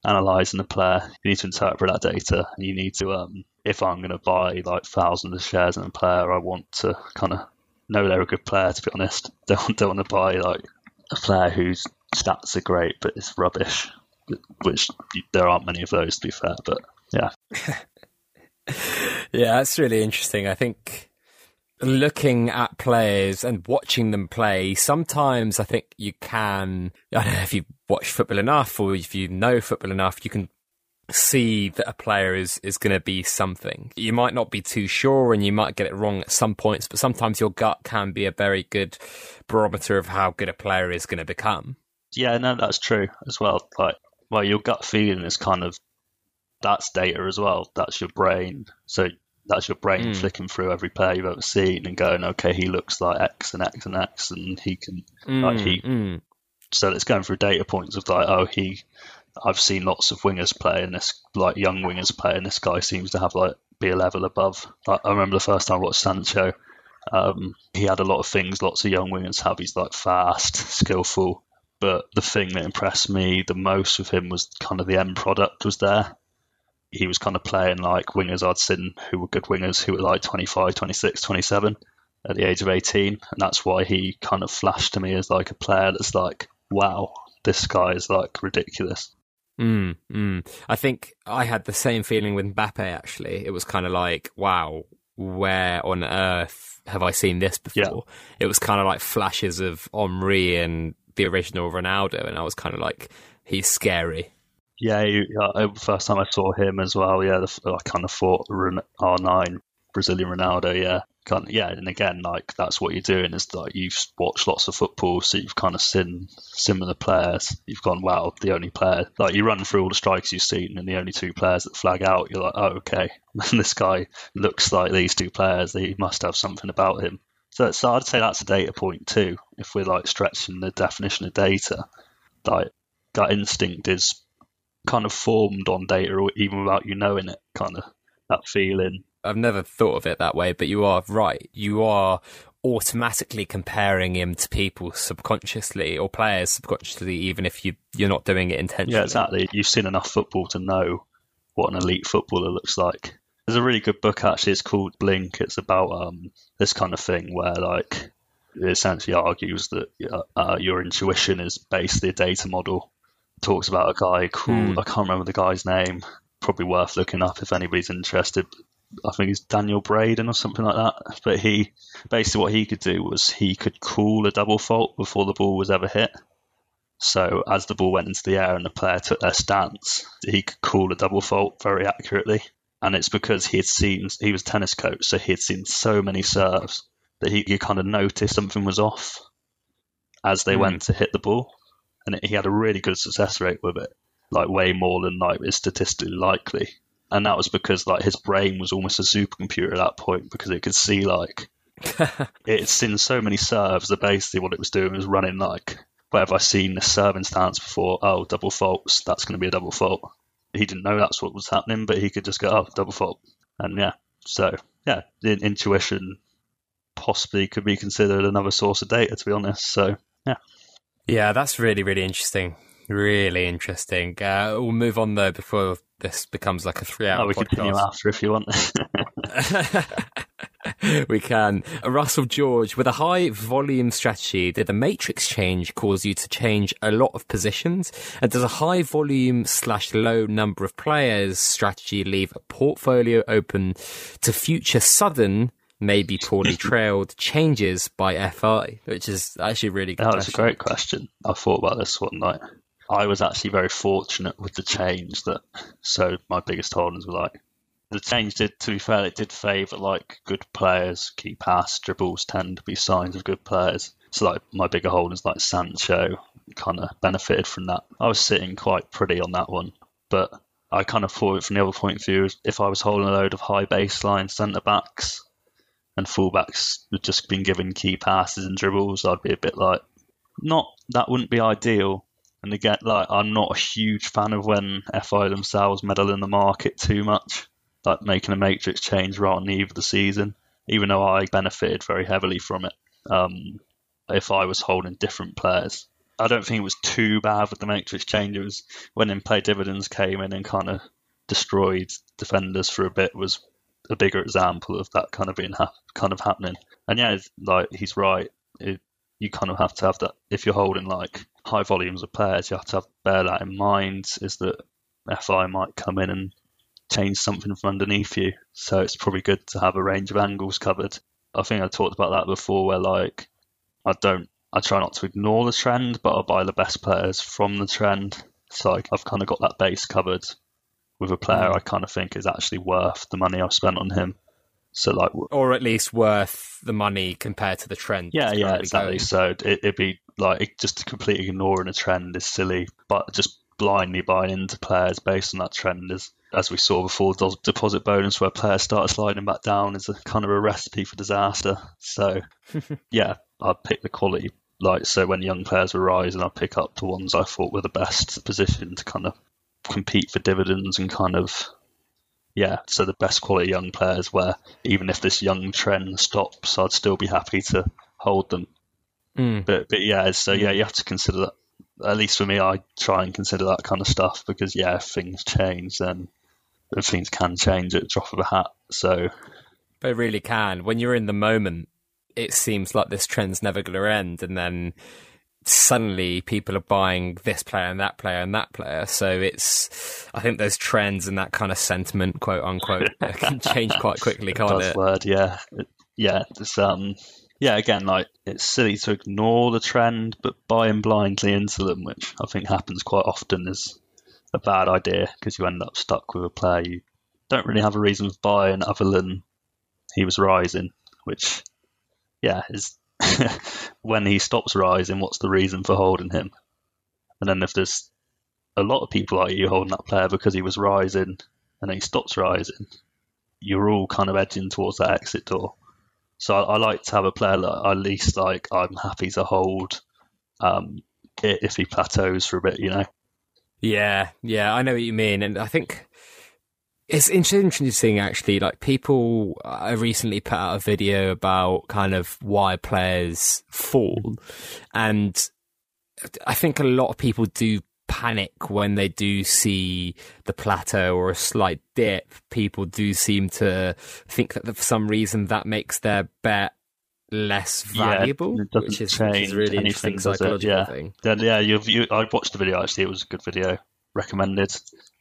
analysing the player. You need to interpret that data. And You need to, um, if I'm going to buy like thousands of shares in a player, I want to kind of know they're a good player. To be honest, don't don't want to buy like a player whose stats are great but it's rubbish, which there aren't many of those to be fair. But yeah, yeah, that's really interesting. I think looking at players and watching them play, sometimes I think you can, I don't know if you watch football enough or if you know football enough, you can see that a player is is going to be something. You might not be too sure and you might get it wrong at some points, but sometimes your gut can be a very good barometer of how good a player is going to become. Yeah, no, that's true as well. Like, well, your gut feeling is kind of that's data as well. That's your brain. So that's your brain mm. flicking through every player you've ever seen and going, okay, he looks like X and X and X, and he can mm, like he. Mm. So it's going through data points of like, oh, he I've seen lots of wingers play, and this like young wingers play, and this guy seems to have like be a level above. I, I remember the first time I watched Sancho. Um, he had a lot of things lots of young wingers have. He's like fast, skillful, but the thing that impressed me the most with him was kind of the end product was there. He was kind of playing like wingers I'd seen who were good wingers who were like 25, 26, 27 at the age of 18. And that's why he kind of flashed to me as like a player that's like, wow, this guy is like ridiculous. Mm, mm. I think I had the same feeling with Mbappe. Actually, it was kind of like, wow, where on earth have I seen this before? Yeah. It was kind of like flashes of Henry and the original Ronaldo, and I was kind of like, he's scary. Yeah, uh, first time I saw him as well. Yeah, the, I kind of thought R9 Brazilian Ronaldo. Yeah, kind of, yeah, and again, like that's what you're doing is like you've watched lots of football, so you've kind of seen similar players. You've gone, wow, the only player like you run through all the strikes you've seen, and the only two players that flag out, you're like, oh, okay, this guy looks like these two players. He must have something about him. So, so I'd say that's a data point too. If we're like stretching the definition of data, like that instinct is kind of formed on data, or even without you knowing it. Kind of that feeling I've never thought of it that way, but you are right. You are automatically comparing him to people subconsciously or players subconsciously, even if you you're not doing it intentionally. Yeah, exactly. You've seen enough football to know what an elite footballer looks like. There's a really good book actually. It's called Blink. It's about um, this kind of thing where like it essentially argues that uh, your intuition is basically a data model. Talks about a guy called mm. I can't remember the guy's name. Probably worth looking up if anybody's interested. I think he's Daniel Braden or something like that. But he basically what he could do was he could call a double fault before the ball was ever hit. So as the ball went into the air and the player took their stance, he could call a double fault very accurately. And it's because he had seen he was tennis coach, so he had seen so many serves that he, he kind of noticed something was off as they mm. went to hit the ball, and he had a really good success rate with it, like way more than like is statistically likely and that was because like his brain was almost a supercomputer at that point because it could see like it's seen so many serves that basically what it was doing was running like where have I seen this serving stance before? Oh, double faults. That's going to be a double fault. He didn't know that's what was happening, but he could just go, oh, double fault, and yeah. So yeah, intuition possibly could be considered another source of data. To be honest, so yeah. Yeah, that's really really interesting. Really interesting. Uh, we'll move on though before this becomes like a three-hour. Oh, we podcast. continue after if you want. we can. Russell George, with a high volume strategy, did the matrix change cause you to change a lot of positions? And does a high volume slash low number of players strategy leave a portfolio open to future sudden, maybe poorly trailed changes by FI? Which is actually really good. That was a great question. I thought about this one night. I was actually very fortunate with the change that. So my biggest holdings were like the change did. To be fair, it did favour like good players. Key pass dribbles tend to be signs of good players. So like my bigger holdings like Sancho kind of benefited from that. I was sitting quite pretty on that one, but I kind of thought from the other point of view. If I was holding a load of high baseline centre backs and fullbacks had just been given key passes and dribbles, I'd be a bit like, not that wouldn't be ideal, and again, like I'm not a huge fan of when FI themselves meddle in the market too much, like making a matrix change right on the eve of the season. Even though I benefited very heavily from it, um, if I was holding different players, I don't think it was too bad with the matrix change. It was when in play dividends came in and kind of destroyed defenders for a bit was a bigger example of that kind of being ha- kind of happening. And yeah, like he's right. It, you kind of have to have that if you're holding like high volumes of players, you have to have, bear that in mind. Is that FI might come in and change something from underneath you, so it's probably good to have a range of angles covered. I think I talked about that before, where like I don't, I try not to ignore the trend, but I buy the best players from the trend. So I've kind of got that base covered with a player mm. I kind of think is actually worth the money I've spent on him. So like, or at least worth the money compared to the trend. Yeah, yeah, exactly. Going. So it, would be like just completely ignoring a trend is silly, but just blindly buying into players based on that trend is, as we saw before, deposit bonus where players start sliding back down is a kind of a recipe for disaster. So yeah, I'd pick the quality. Like so, when young players were rising, I'd pick up the ones I thought were the best position to kind of compete for dividends and kind of yeah, so the best quality young players where even if this young trend stops, I'd still be happy to hold them. Mm. But but yeah, so yeah, you have to consider that. At least for me, I try and consider that kind of stuff because yeah, if things change, then things can change at the drop of a hat. So they really can. When you're in the moment, it seems like this trend's never going to end, and then suddenly people are buying this player and that player and that player. So it's, I think those trends and that kind of sentiment, quote unquote, can change quite quickly, can't it? Word, yeah, yeah. It's, um, yeah. Again, like it's silly to ignore the trend, but buying blindly into them, which I think happens quite often, is a bad idea because you end up stuck with a player you don't really have a reason for buying other than he was rising, which yeah is when he stops rising, what's the reason for holding him? And then if there's a lot of people like you holding that player because he was rising and then he stops rising, you're all kind of edging towards that exit door. So I, I like to have a player that at least like I'm happy to hold um, if he plateaus for a bit, you know. Yeah, yeah, I know what you mean, and I think it's interesting actually. Like people, I recently put out a video about kind of why players fall, mm-hmm. and I think a lot of people do panic when they do see the plateau or a slight dip. People do seem to think that for some reason that makes their bet less valuable, yeah, which, is, which is really anything, interesting psychological yeah. thing. Yeah, yeah. You've, you, I watched the video actually. It was a good video. Recommended.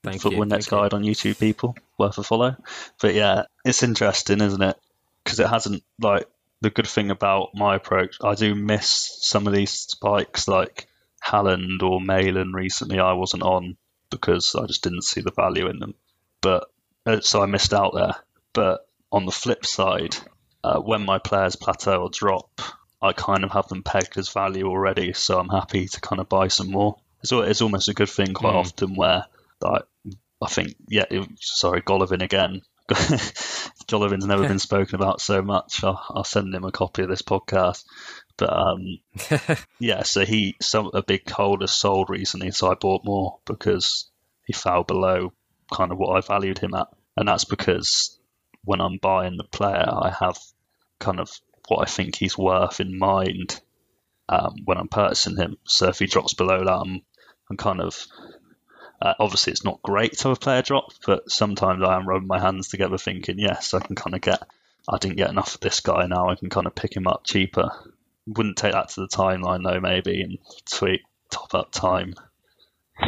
Thank Football you. Thank Guide on YouTube. People worth a follow. But yeah, it's interesting, isn't it? Because it hasn't like the good thing about my approach. I do miss some of these spikes, like Haaland or Malen recently. I wasn't on because I just didn't see the value in them. But uh, so I missed out there. But on the flip side, uh, when my players plateau or drop, I kind of have them pegged as value already, so I'm happy to kind of buy some more. It's, it's almost a good thing quite mm. often where like, I think, yeah, it, sorry, Golovin again. Golovin's never been spoken about so much. I'll, I'll, send him a copy of this podcast. But um, yeah, so he some a big holder sold recently, so I bought more because he fell below kind of what I valued him at, and that's because when I'm buying the player, I have kind of what I think he's worth in mind um, when I'm purchasing him. So if he drops below that, I'm, I'm kind of uh, obviously it's not great to have a player drop, but sometimes I am rubbing my hands together thinking, yes, I can kind of get. I didn't get enough of this guy now. I can kind of pick him up cheaper. Wouldn't take that to the timeline though, maybe, and tweet top up time.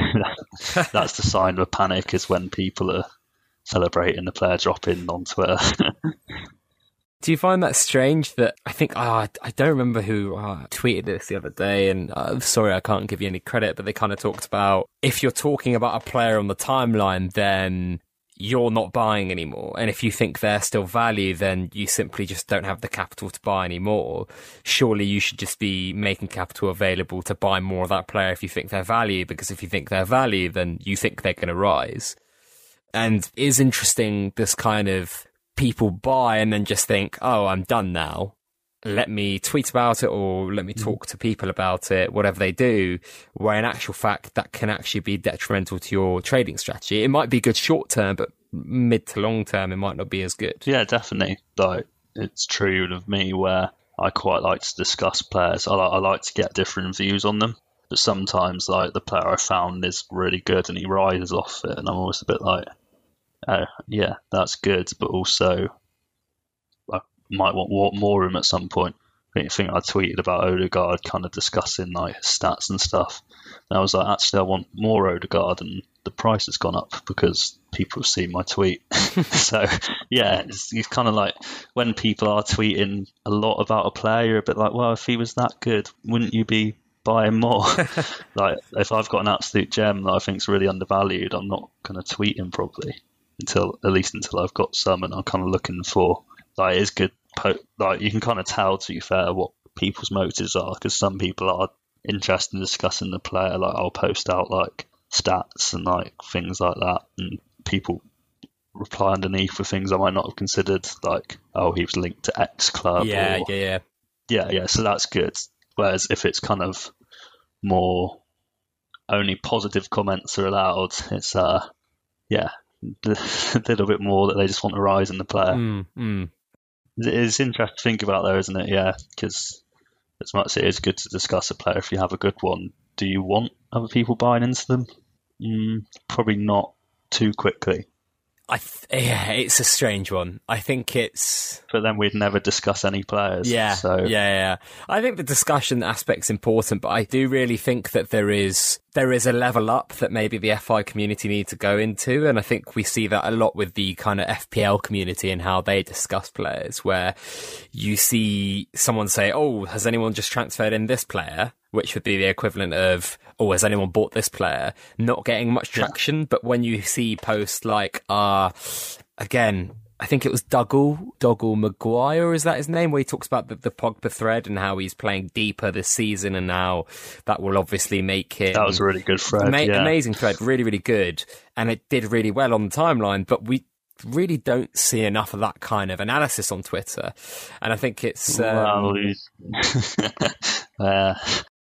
That's the sign of a panic is when people are celebrating the player dropping on Twitter. Do you find that strange that I think, oh, I don't remember who oh, tweeted this the other day, and uh, sorry, I can't give you any credit, but they kind of talked about if you're talking about a player on the timeline, then you're not buying anymore. And if you think they're still value, then you simply just don't have the capital to buy anymore. Surely you should just be making capital available to buy more of that player if you think they're value, because if you think they're value, then you think they're going to rise and is interesting this kind of people buy and then just think, oh, I'm done now. Let me tweet about it or let me mm. talk to people about it, whatever they do, where in actual fact that can actually be detrimental to your trading strategy. It might be good short term, but mid to long term, it might not be as good. Yeah, definitely. Like it's true of me where I quite like to discuss players. I, I like to get different views on them. But sometimes, like the player I found is really good and he rises off it, and I'm always a bit like, oh, yeah, that's good, but also I might want more room at some point. I think I tweeted about Odegaard kind of discussing like stats and stuff. And I was like, actually, I want more Odegaard, and the price has gone up because people have seen my tweet. so, yeah, it's, it's kind of like when people are tweeting a lot about a player, you're a bit like, well, if he was that good, wouldn't you be buying more? like, if I've got an absolute gem that I think is really undervalued, I'm not going to tweet him probably until at least until I've got some, and I'm kind of looking for like it's good. Like you can kind of tell, to be fair, what people's motives are because some people are interested in discussing the player. Like I'll post out like stats and like things like that, and people reply underneath with things I might not have considered, like oh he was linked to X club. Yeah, or, yeah, yeah, yeah, yeah. So that's good. Whereas if it's kind of more only positive comments are allowed, it's uh yeah, little bit more that they just want to rise in the player. Mm, mm. It's interesting to think about, though, isn't it? Yeah, because as much as it is good to discuss a player, if you have a good one, do you want other people buying into them? Mm, probably not too quickly. I th- yeah, it's a strange one. I think it's. But then we'd never discuss any players. Yeah, so. yeah, yeah. I think the discussion aspect's important, but I do really think that there is there is a level up that maybe the FI community need to go into, and I think we see that a lot with the kind of FPL community and how they discuss players, where you see someone say, "Oh, has anyone just transferred in this player?" which would be the equivalent of, oh, has anyone bought this player? Not getting much traction. Yeah. But when you see posts like, uh, again, I think it was Dougal, Dougal Maguire, is that his name? Where he talks about the, the Pogba thread and how he's playing deeper this season and how that will obviously make it. That was a really good thread. Ama- yeah. Amazing thread, really, really good. And it did really well on the timeline, but we really don't see enough of that kind of analysis on Twitter. And I think it's. Um... Well, uh,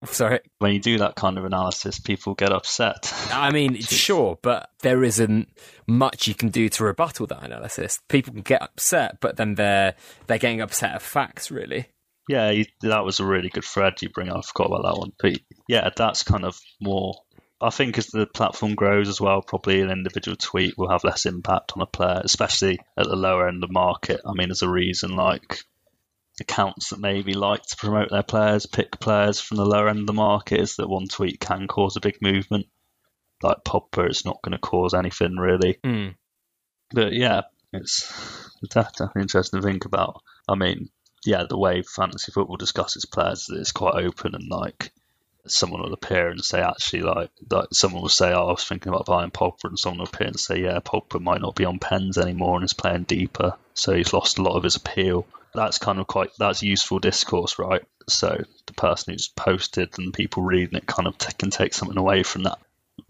Sorry. When you do that kind of analysis, people get upset. I mean, sure, but there isn't much you can do to rebuttal that analysis. People can get upset, but then they're they're getting upset at facts, really. Yeah, you, that was a really good thread you bring up. I forgot about that one. But yeah, that's kind of more. I think as the platform grows as well, probably an individual tweet will have less impact on a player, especially at the lower end of the market. I mean, there's a reason like accounts that maybe like to promote their players, pick players from the lower end of the market, is that one tweet can cause a big movement. Like Pogba, it's not going to cause anything really. Mm. But yeah, it's definitely interesting to think about. I mean, yeah, the way fantasy football discusses players is quite open and like someone will appear and say actually like like someone will say oh, I was thinking about buying Pogba and someone will appear and say yeah Pogba might not be on pens anymore and is playing deeper so he's lost a lot of his appeal that's kind of quite that's useful discourse right so the person who's posted and people reading it kind of t- can take something away from that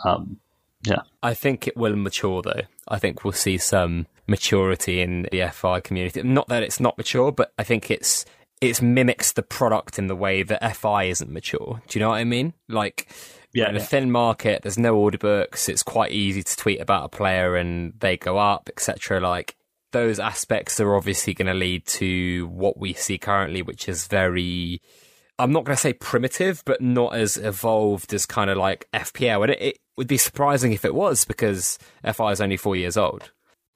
um, yeah I think it will mature though I think we'll see some maturity in the FI community not that it's not mature but I think it's it mimics the product in the way that FI isn't mature. Do you know what I mean? Like, yeah, in a yeah. thin market, there's no order books. It's quite easy to tweet about a player and they go up, etc. Like those aspects are obviously going to lead to what we see currently, which is very. I'm not going to say primitive, but not as evolved as kind of like FPL. And it, it would be surprising if it was because FI is only four years old.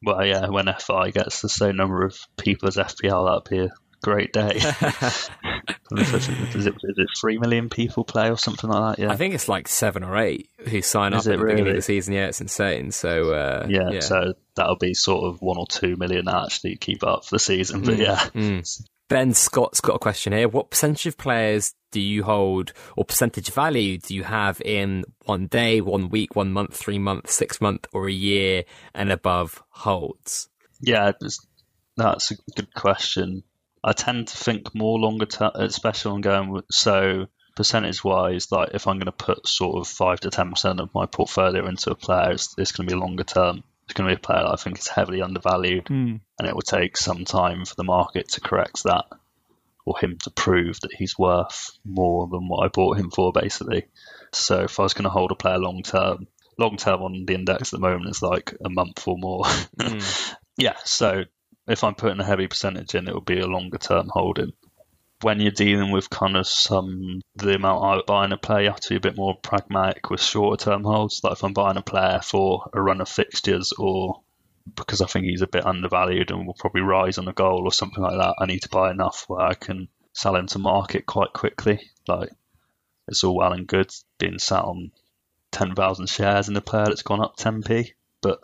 Well, yeah, when FI gets the same number of people as FPL, that'd be great day. is, it, is it three million people play or something like that? Yeah, I think it's like seven or eight who sign up at the beginning of the season. Yeah, it's insane. So uh, yeah, yeah. So that'll be sort of one or two million that actually keep up for the season. But yeah, Mm. Ben Scott's got a question here. What percentage of players do you hold, or percentage value do you have in one day, one week, one month, three months, six month, or a year and above holds? yeah, that's a good question. I tend to think more longer term, especially uh, when going so percentage wise. Like if I'm going to put sort of five to ten percent of my portfolio into a player, it's, it's going to be longer term. It's going to be a player that I think is heavily undervalued, hmm. and it will take some time for the market to correct that, or him to prove that he's worth more than what I bought him for, basically. So if I was going to hold a player long term, long term on the index at the moment is like a month or more. Hmm. yeah, so if I'm putting a heavy percentage in, it will be a longer term holding. When you're dealing with kind of some the amount I buy in a player, you have to be a bit more pragmatic with shorter term holds. Like if I'm buying a player for a run of fixtures or because I think he's a bit undervalued and will probably rise on a goal or something like that, I need to buy enough where I can sell him to market quite quickly. Like it's all well and good being sat on ten thousand shares in a player that's gone up ten p, but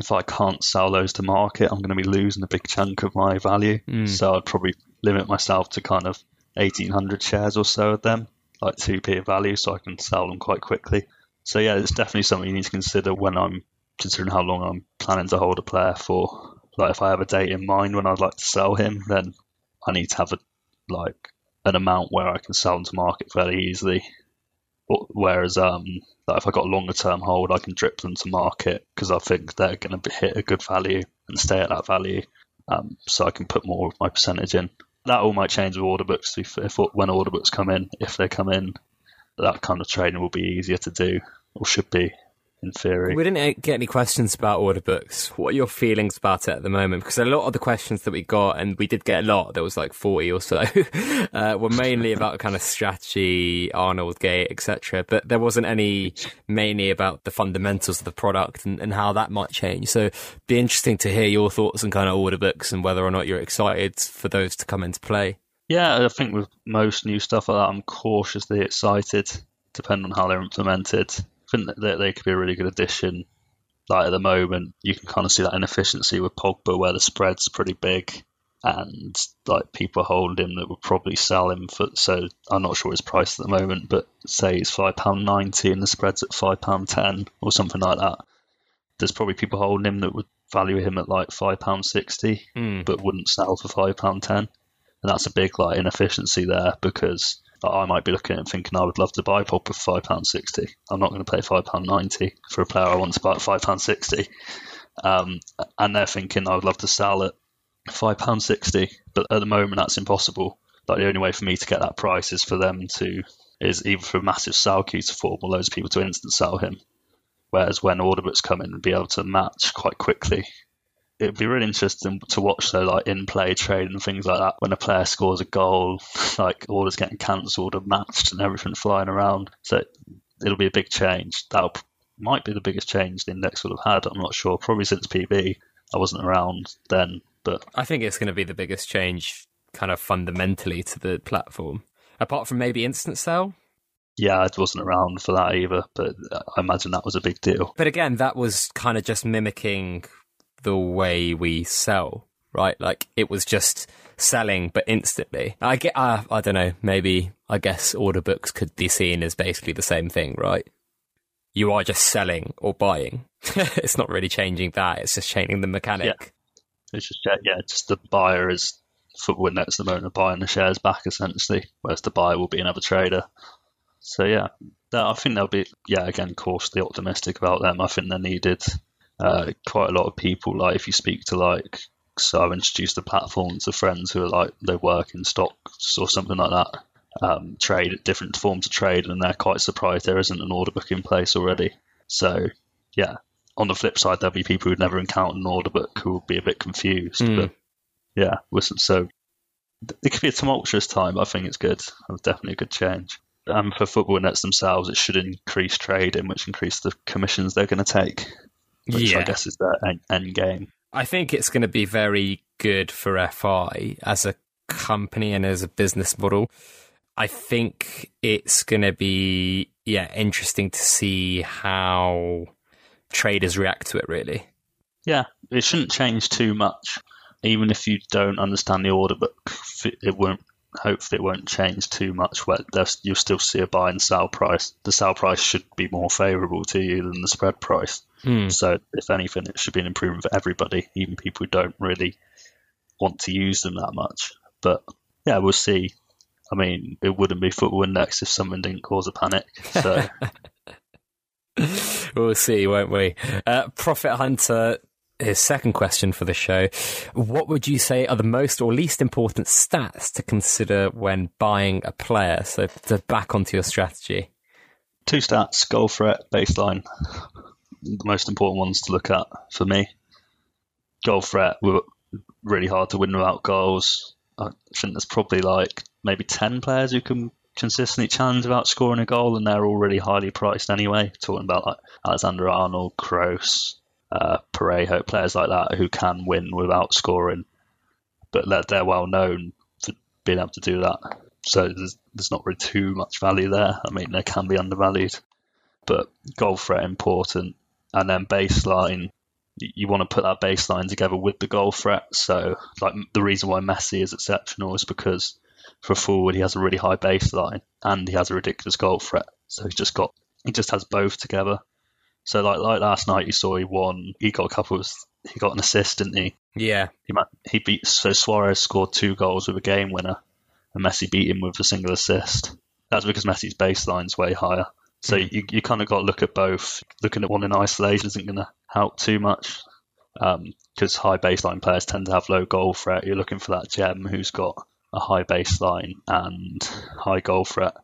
if I can't sell those to market, I'm going to be losing a big chunk of my value. Mm. So I'd probably limit myself to kind of 1800 shares or so of them, like 2p of value, so I can sell them quite quickly. So yeah, it's definitely something you need to consider when I'm considering how long I'm planning to hold a player for. Like if I have a date in mind when I'd like to sell him, then I need to have a like an amount where I can sell them to market fairly easily. Whereas, um, if I got a longer term hold, I can drip them to market because I think they're going to hit a good value and stay at that value. Um, so I can put more of my percentage in. That all might change with order books if, if when order books come in. If they come in, that kind of trading will be easier to do, or should be, in theory. We didn't get any questions about order books. What are your feelings about it at the moment? Because a lot of the questions that we got, and we did get a lot, there was like 40 or so, uh, were mainly about kind of strategy, Arnold Gate, etc. But there wasn't any mainly about the fundamentals of the product and, and how that might change. So be interesting to hear your thoughts on kind of order books and whether or not you're excited for those to come into play. Yeah, I think with most new stuff like that, I'm cautiously excited, depending on how they're implemented. I think that they could be a really good addition. Like at the moment, you can kind of see that inefficiency with Pogba, where the spread's pretty big, and like people hold him that would probably sell him for. So I'm not sure his price at the moment, but say it's five pound ninety and the spread's at five pound ten or something like that. There's probably people holding him that would value him at like five pound sixty, Mm. but wouldn't sell for five pound ten, and that's a big like inefficiency there because like, I might be looking at and thinking I would love to buy Pogba for five pound sixty. I'm not going to pay five pound ninety for a player I want to buy at five pound sixty, um, and they're thinking I would love to sell at five pound sixty, but at the moment that's impossible. Like the only way for me to get that price is for them to is either for a massive sell queue to form or of people to instant sell him. Whereas when order books come in be able to match quite quickly, it'd be really interesting to watch though, like in play trade and things like that. When a player scores a goal, like orders getting cancelled and matched and everything flying around. So it'll be a big change. That might be the biggest change the index would have had. I'm not sure. Probably since PB. I wasn't around then, but I think it's going to be the biggest change, kind of fundamentally, to the platform. Apart from maybe instant sell, yeah, I wasn't around for that either, but I imagine that was a big deal. But again, that was kind of just mimicking the way we sell, right? Like it was just selling, but instantly. I get, uh, I don't know, maybe I guess order books could be seen as basically the same thing, right? You are just selling or buying. it's not really changing that. It's just changing the mechanic. Yeah. It's just yeah, just the buyer is football at the moment of buying the shares back essentially, whereas the buyer will be another trader. So yeah, I think they'll be yeah again cautiously optimistic about them. I think they're needed. Uh, quite a lot of people like if you speak to like so I've introduced the platform to friends who are like they work in stocks or something like that. Um, trade different forms of trade, and they're quite surprised there isn't an order book in place already. So yeah, on the flip side, there'll be people who've never encountered an order book who will be a bit confused. Mm. But yeah, so it could be a tumultuous time. I think it's good. It's definitely a good change um, for football nets themselves, it should increase trading, which increase the commissions they're going to take, which yeah. I guess is their end, end game. I think it's going to be very good for FI as a company and as a business model. I think it's going to be yeah interesting to see how traders react to it. Really, yeah, it shouldn't change too much. Even if you don't understand the order book, it won't hopefully it won't change too much. Where you'll still see a buy and sell price. The sell price should be more favourable to you than the spread price. Mm. So if anything, it should be an improvement for everybody, even people who don't really want to use them that much. But yeah, we'll see. I mean, it wouldn't be football index if someone didn't cause a panic. So. we'll see, won't we? Uh, Profit Hunter his second question for the show. What would you say are the most or least important stats to consider when buying a player? So to back onto your strategy. Two stats, goal threat, baseline. The most important ones to look at for me. Goal threat, we're really hard to win without goals. I think there's probably like maybe 10 players who can consistently challenge without scoring a goal, and they're all really highly priced anyway. Talking about like Alexander Arnold, Kroos, uh, Parejo, players like that who can win without scoring, but they're, they're well known for being able to do that. So there's, there's not really too much value there. I mean, they can be undervalued, but goal threat important, and then baseline. You want to put that baseline together with the goal threat. So, like the reason why Messi is exceptional is because for a forward he has a really high baseline and he has a ridiculous goal threat. So he's just got he just has both together. So like like last night, you saw he won. He got a couple of he got an assist, didn't he? Yeah. He he beat so Suarez scored two goals with a game winner, and Messi beat him with a single assist. That's because Messi's baseline's way higher. So mm. you you kind of got to look at both. Looking at one in isolation isn't going to help too much because um, high baseline players tend to have low goal threat. You're looking for that gem who's got a high baseline and high goal threat.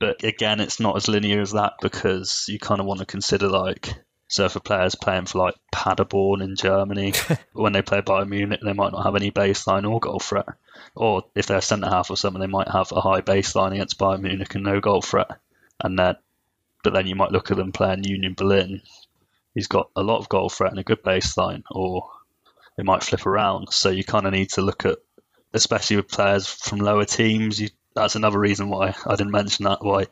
But again, it's not as linear as that because you kind of want to consider like surfer players playing for like Paderborn in Germany. when they play Bayern Munich, they might not have any baseline or goal threat. Or if they're centre half or something, they might have a high baseline against Bayern Munich and no goal threat. And then, but then you might look at them playing Union Berlin. He's got a lot of goal threat and a good baseline, or it might flip around. So you kind of need to look at, especially with players from lower teams, you that's another reason why I didn't mention that. Why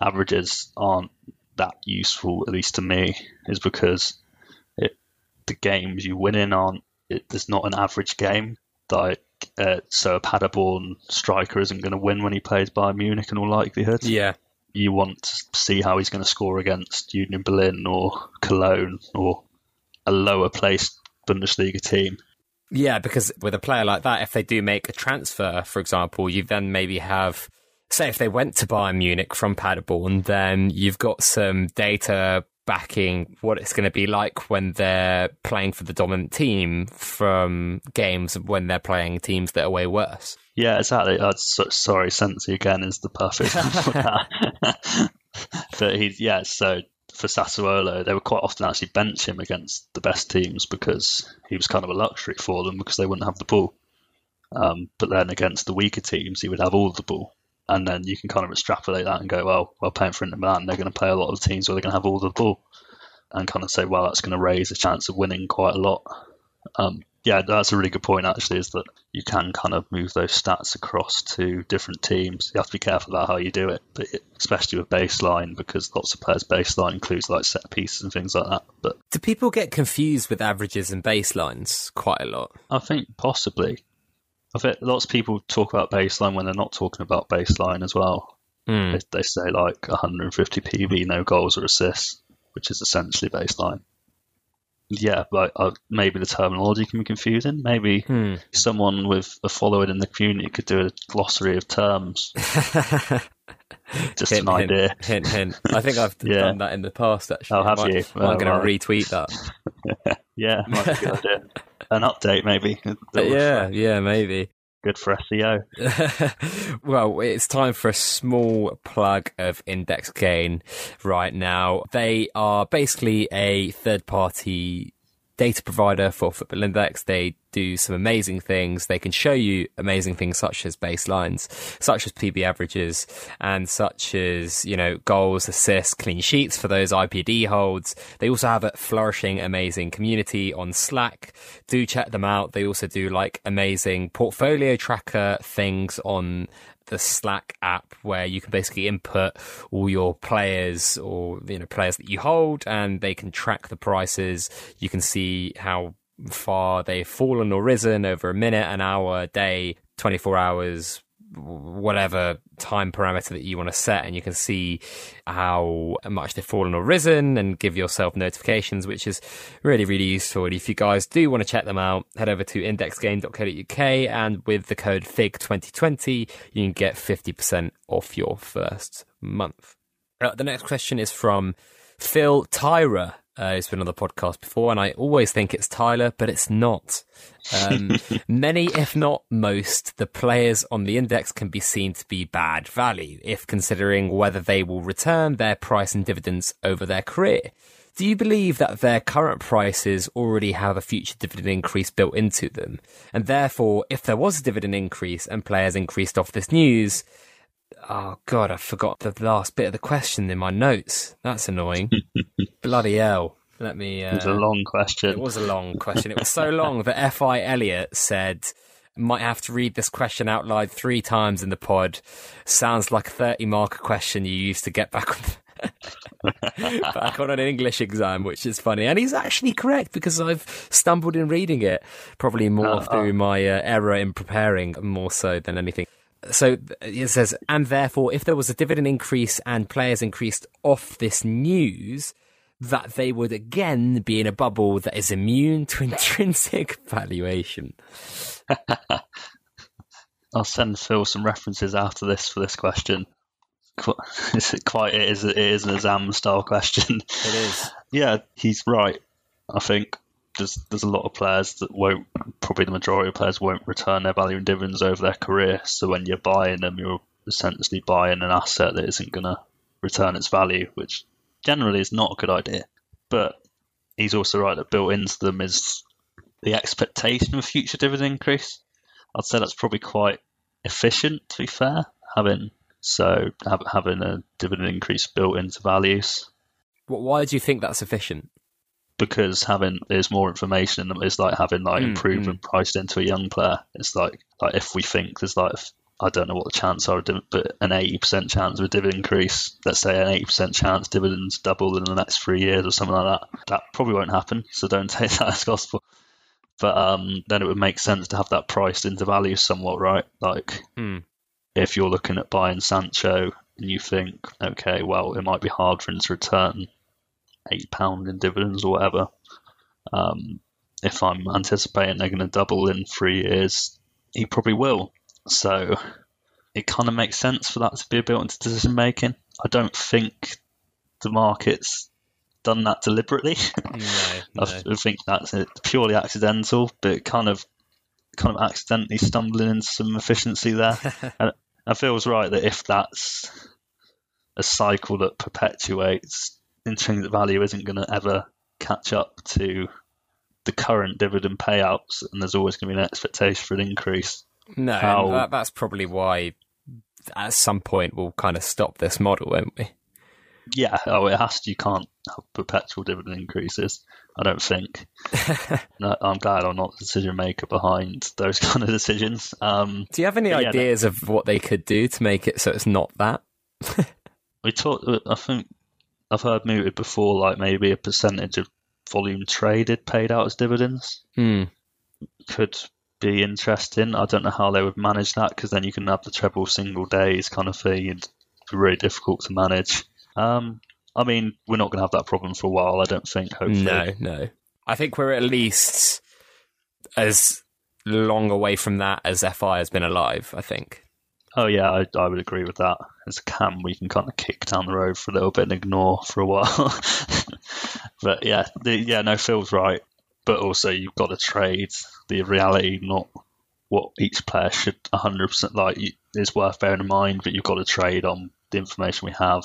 averages aren't that useful, at least to me, is because it, the games you win in aren't. It, there's not an average game. Like uh, so, a Paderborn striker isn't going to win when he plays Bayern Munich in all likelihood. Yeah, you want to see how he's going to score against Union Berlin or Cologne or a lower placed Bundesliga team. Yeah, because with a player like that, if they do make a transfer, for example, you then maybe have, say, if they went to Bayern Munich from Paderborn, then you've got some data backing what it's going to be like when they're playing for the dominant team from games when they're playing teams that are way worse. Yeah, exactly. Uh, so, sorry, Sensi again is the perfect for that. but he, yeah, so for Sassuolo, they would quite often actually bench him against the best teams because he was kind of a luxury for them because they wouldn't have the ball. Um, but then against the weaker teams, he would have all the ball. And then you can kind of extrapolate that and go, well, well, playing for Inter Milan, they're going to play a lot of teams where they're going to have all the ball. And kind of say, well, that's going to raise the chance of winning quite a lot. Um, yeah, that's a really good point. Actually, is that you can kind of move those stats across to different teams. You have to be careful about how you do it, but it, especially with baseline because lots of players' baseline includes like set pieces and things like that. But do people get confused with averages and baselines quite a lot? I think possibly. I think lots of people talk about baseline when they're not talking about baseline as well. Mm. They, they say like 150 PB, no goals or assists, which is essentially baseline yeah, but uh, maybe the terminology can be confusing. Maybe hmm. someone with a following in the community could do a glossary of terms. Just hint, an hint, idea. Hint, hint. I think I've Yeah. done that in the past. Actually, Oh, have I might- you? I'm going to retweet that. Yeah, might be a good idea. An update, maybe. Yeah, yeah, maybe. Good for SEO. well, it's time for a small plug of Index Gain right now. They are basically a third party data provider for Football Index. They do some amazing things. They can show you amazing things such as baselines, such as PB averages, and such as, you know, goals, assists, clean sheets for those IPD holds. They also have a flourishing, amazing community on Slack. Do check them out. They also do like amazing portfolio tracker things on the Slack app where you can basically input all your players or you know players that you hold and they can track the prices. You can see how far they've fallen or risen over a minute, an hour, a day, 24 hours, whatever time parameter that you want to set and you can see how much they've fallen or risen and give yourself notifications which is really really useful. And if you guys do want to check them out head over to indexgain.co.uk and with the code FIG2020 you can get 50% off your first month. Uh, the next question is from Phil Tyra uh, who's been on the podcast before, and I always think it's Tyler, but it's not. Um, many, if not most, the players on the index can be seen to be bad value if considering whether they will return their price and dividends over their career. Do you believe that their current prices already have a future dividend increase built into them? And therefore, if there was a dividend increase and players increased off this news, Oh god, I forgot the last bit of the question in my notes. That's annoying. Bloody hell. Let me. Uh, It's a long question. it was a long question. It was so long that F.I. Elliott said, might have to read this question out loud three times in the pod. Sounds like a 30 marker question you used to get back on. back on an English exam, which is funny. And he's actually correct because I've stumbled in reading it, probably more Uh-oh. through my uh, error in preparing, more so than anything. So it says, and therefore, if there was a dividend increase and players increased off this news, that they would again be in a bubble that is immune to intrinsic valuation. I'll send Phil some references after this for this question. Qu- It's quite it is it is an exam style question. It is. Yeah, he's right. I think there's there's a lot of players that won't probably the majority of players won't return their value and dividends over their career. So when you're buying them, you're essentially buying an asset that isn't going to return its value, which generally is not a good idea. But he's also right that built into them is the expectation of future dividend increase. I'd say that's probably quite efficient. To be fair, having so having a dividend increase built into values Why do you think that's efficient? Because having there's more information in them. It's like having like Mm, improvement priced into a young player. It's like like if we think there's like I don't know what the chance are, but an eighty percent chance of a dividend increase. Let's say an eighty percent chance dividends double in the next three years or something like that. That probably won't happen. So don't take that as gospel. But um, then it would make sense to have that priced into value somewhat, right? Like Hmm. if you're looking at buying Sancho and you think, okay, well, it might be hard for him to return eight pound in dividends or whatever. Um, if I'm anticipating they're going to double in three years, he probably will. So it kind of makes sense for that to be built into decision making. I don't think the market's done that deliberately. No, I think that's it, purely accidental, but kind of kind of accidentally stumbling into some efficiency there. and it feels right that if that's a cycle that perpetuates, intrinsic value isn't going to ever catch up to the current dividend payouts, and there's always going to be an expectation for an increase. No, How- that, that's probably why at some point we'll kind of stop this model, won't we? Yeah, oh, it has to. You can't have perpetual dividend increases. I don't think. no, I'm glad I'm not the decision maker behind those kind of decisions. Um, Do you have any But yeah, ideas of what they could do to make it so it's not that? we talked. I think I've heard mooted before, like maybe a percentage of volume traded paid out as dividends Hmm. could be interesting. I don't know how they would manage that because then you can have the treble single days kind of thing. It'd be really difficult to manage. Um, I mean, we're not going to have that problem for a while. I don't think. Hopefully, No, no. I think we're at least as long away from that as FI has been alive, I think. Oh yeah, I, I would agree with that. As a cam, we can kind of kick down the road for a little bit and ignore for a while. but yeah, the, yeah, no, Phil's right. But also, you've got to trade the reality, not what each player should 100% like. Is worth bearing in mind, but you've got to trade on the information we have.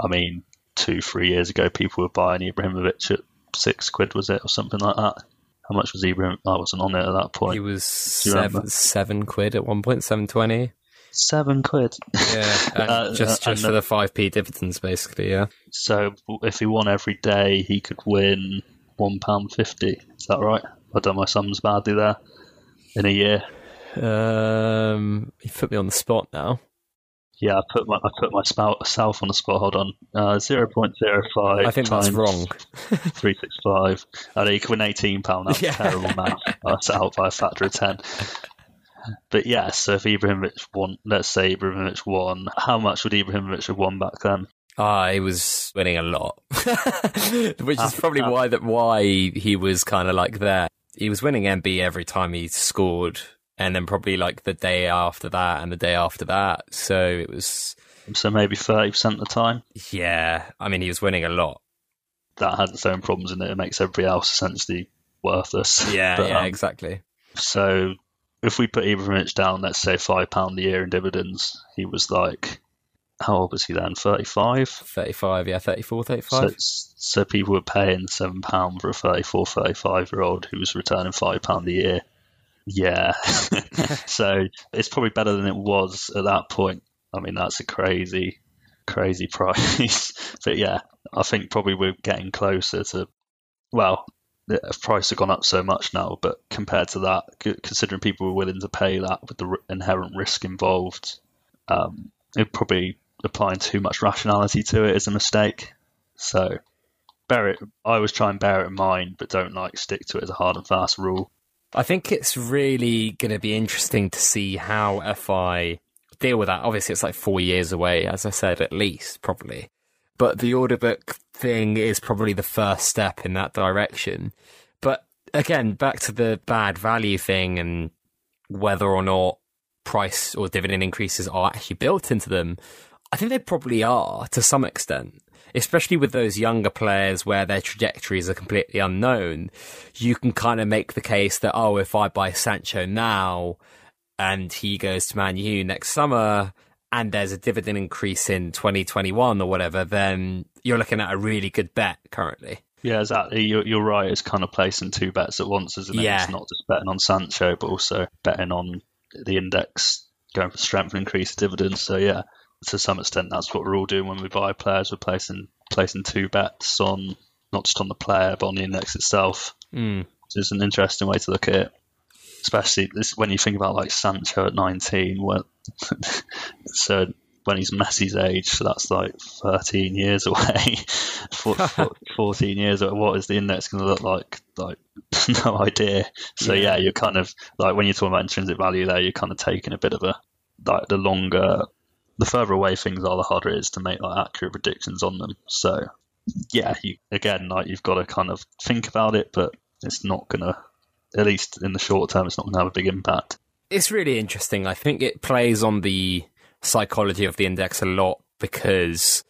I mean, two, three years ago, people were buying Ibrahimovic at six quid, was it, or something like that? How much was Ibrahim? I wasn't on it at that point. He was Do you remember? seven, seven quid at one point, seven twenty. Seven quid. Yeah, and Uh, just uh, just for the five p dividends, basically. Yeah, So if he won every day, he could win one pound fifty. Is that right? I've done my sums badly there. In a year, um, you put me on the spot now. Yeah, I put my I put myself on the spot. Hold on, uh, zero point zero five. I think that's wrong. Three six five. Oh, could win eighteen pound. That's Yeah. terrible math. That's out by a factor of ten. But yeah, so if Ibrahimovic won, let's say Ibrahimovic won, how much would Ibrahimovic have won back then? Ah, he was winning a lot, which is Ah, probably why that why he was kind of like there. He was winning MB every time he scored, and then probably like the day after that and the day after that. So it was, So maybe thirty percent of the time. yeah. I mean, he was winning a lot. That had its own problems in it. It makes everybody else essentially worthless. Yeah, But, yeah, um, exactly. So if we put Ibrahimovic down, let's say five pound a year in dividends, he was like, how old was he then? Thirty five. Thirty-five, yeah, 34, 35. So, so people were paying seven pound for a 34, 35 year old who was returning five pound a year. Yeah, so it's probably better than it was at that point. I mean, that's a crazy, crazy price. but yeah, I think probably we're getting closer to. Well, the price have gone up so much now, but compared to that, considering people were willing to pay that with the inherent risk involved, um, it probably applying too much rationality to it is a mistake. So bear it. I always try and bear it in mind, but don't like stick to it as a hard and fast rule. I think it's really going to be interesting to see how FI deal with that. Obviously, it's like four years away, as I said, at least, probably. But the order book thing is probably the first step in that direction. But again, back to the bad value thing and whether or not price or dividend increases are actually built into them. I think they probably are to some extent, especially with those younger players where their trajectories are completely unknown. You can kind of make the case that, oh, if I buy Sancho now and he goes to Man U next summer and there's a dividend increase in 2021 or whatever, then you're looking at a really good bet currently. Yeah, exactly. You're, you're right. It's kind of placing two bets at once, isn't it? Yeah. It's not just betting on Sancho, but also betting on the index, going for strength and increased dividends. So yeah, to some extent, that's what we're all doing when we buy players. We're placing placing two bets on not just on the player, but on the index itself. Mm. Which is an interesting way to look at it. Especially this, when you think about like Sancho at 19, when, so when he's Messi's age, so that's like 13 years away, Four- four- 14 years. away. What is the index going to look like? Like, no idea. So Yeah. yeah. you're kind of like when you're talking about intrinsic value there, you're kind of taking a bit of a like the longer, the further away things are, the harder it is to make like accurate predictions on them. So yeah, you again like you've got to kind of think about it, but it's not going to, at least in the short term, it's not going to have a big impact. It's really interesting. I think it plays on the psychology of the index a lot because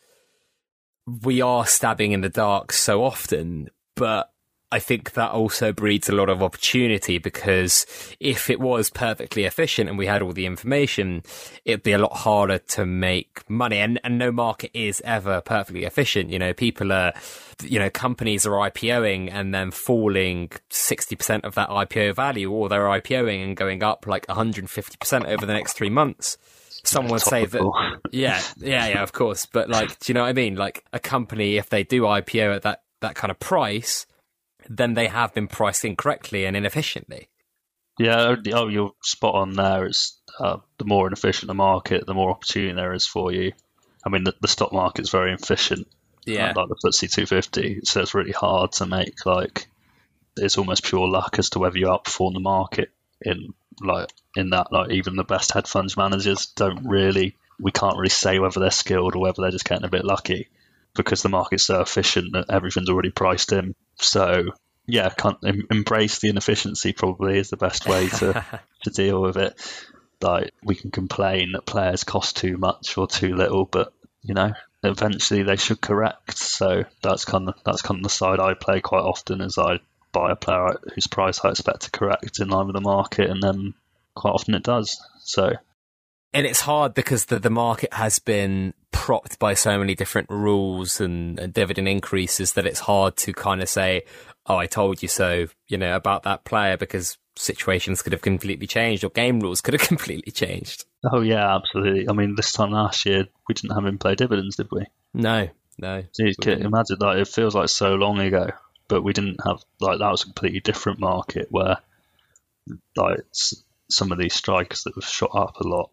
we are stabbing in the dark so often, but I think that also breeds a lot of opportunity because if it was perfectly efficient and we had all the information, it'd be a lot harder to make money. And, and no market is ever perfectly efficient. You know, people are, you know, companies are IPOing and then falling 60% of that IPO value or they're IPOing and going up like 150% over the next three months someone would say that yeah yeah yeah of course but like do you know what i mean like a company if they do ipo at that that kind of price then they have been priced incorrectly and inefficiently. Yeah, oh, you're spot on there. It's uh, the more inefficient the market, the more opportunity there is for you. I mean, the, the stock market's very efficient. Yeah, like the FTSE 250, so it's really hard to make like it's almost pure luck as to whether you outperform the market in like in that like even the best hedge funds managers don't really we can't really say whether they're skilled or whether they're just getting a bit lucky because the market's so efficient that everything's already priced in. So yeah, can't em- embrace the inefficiency. Probably is the best way to to deal with it. Like we can complain that players cost too much or too little, but you know, eventually they should correct. So that's kind of that's kind of the side I play quite often. Is I buy a player whose price I expect to correct in line with the market, and then quite often it does. So and it's hard because the, the market has been propped by so many different rules and, and, dividend increases that it's hard to kind of say, oh, I told you so, you know, about that player because situations could have completely changed or game rules could have completely changed. Oh, yeah, absolutely. I mean, this time last year, we didn't have in play dividends, did we? No, no. So you can imagine that it feels like so long ago, but we didn't have, like, that was a completely different market where, like, some of these strikers that have shot up a lot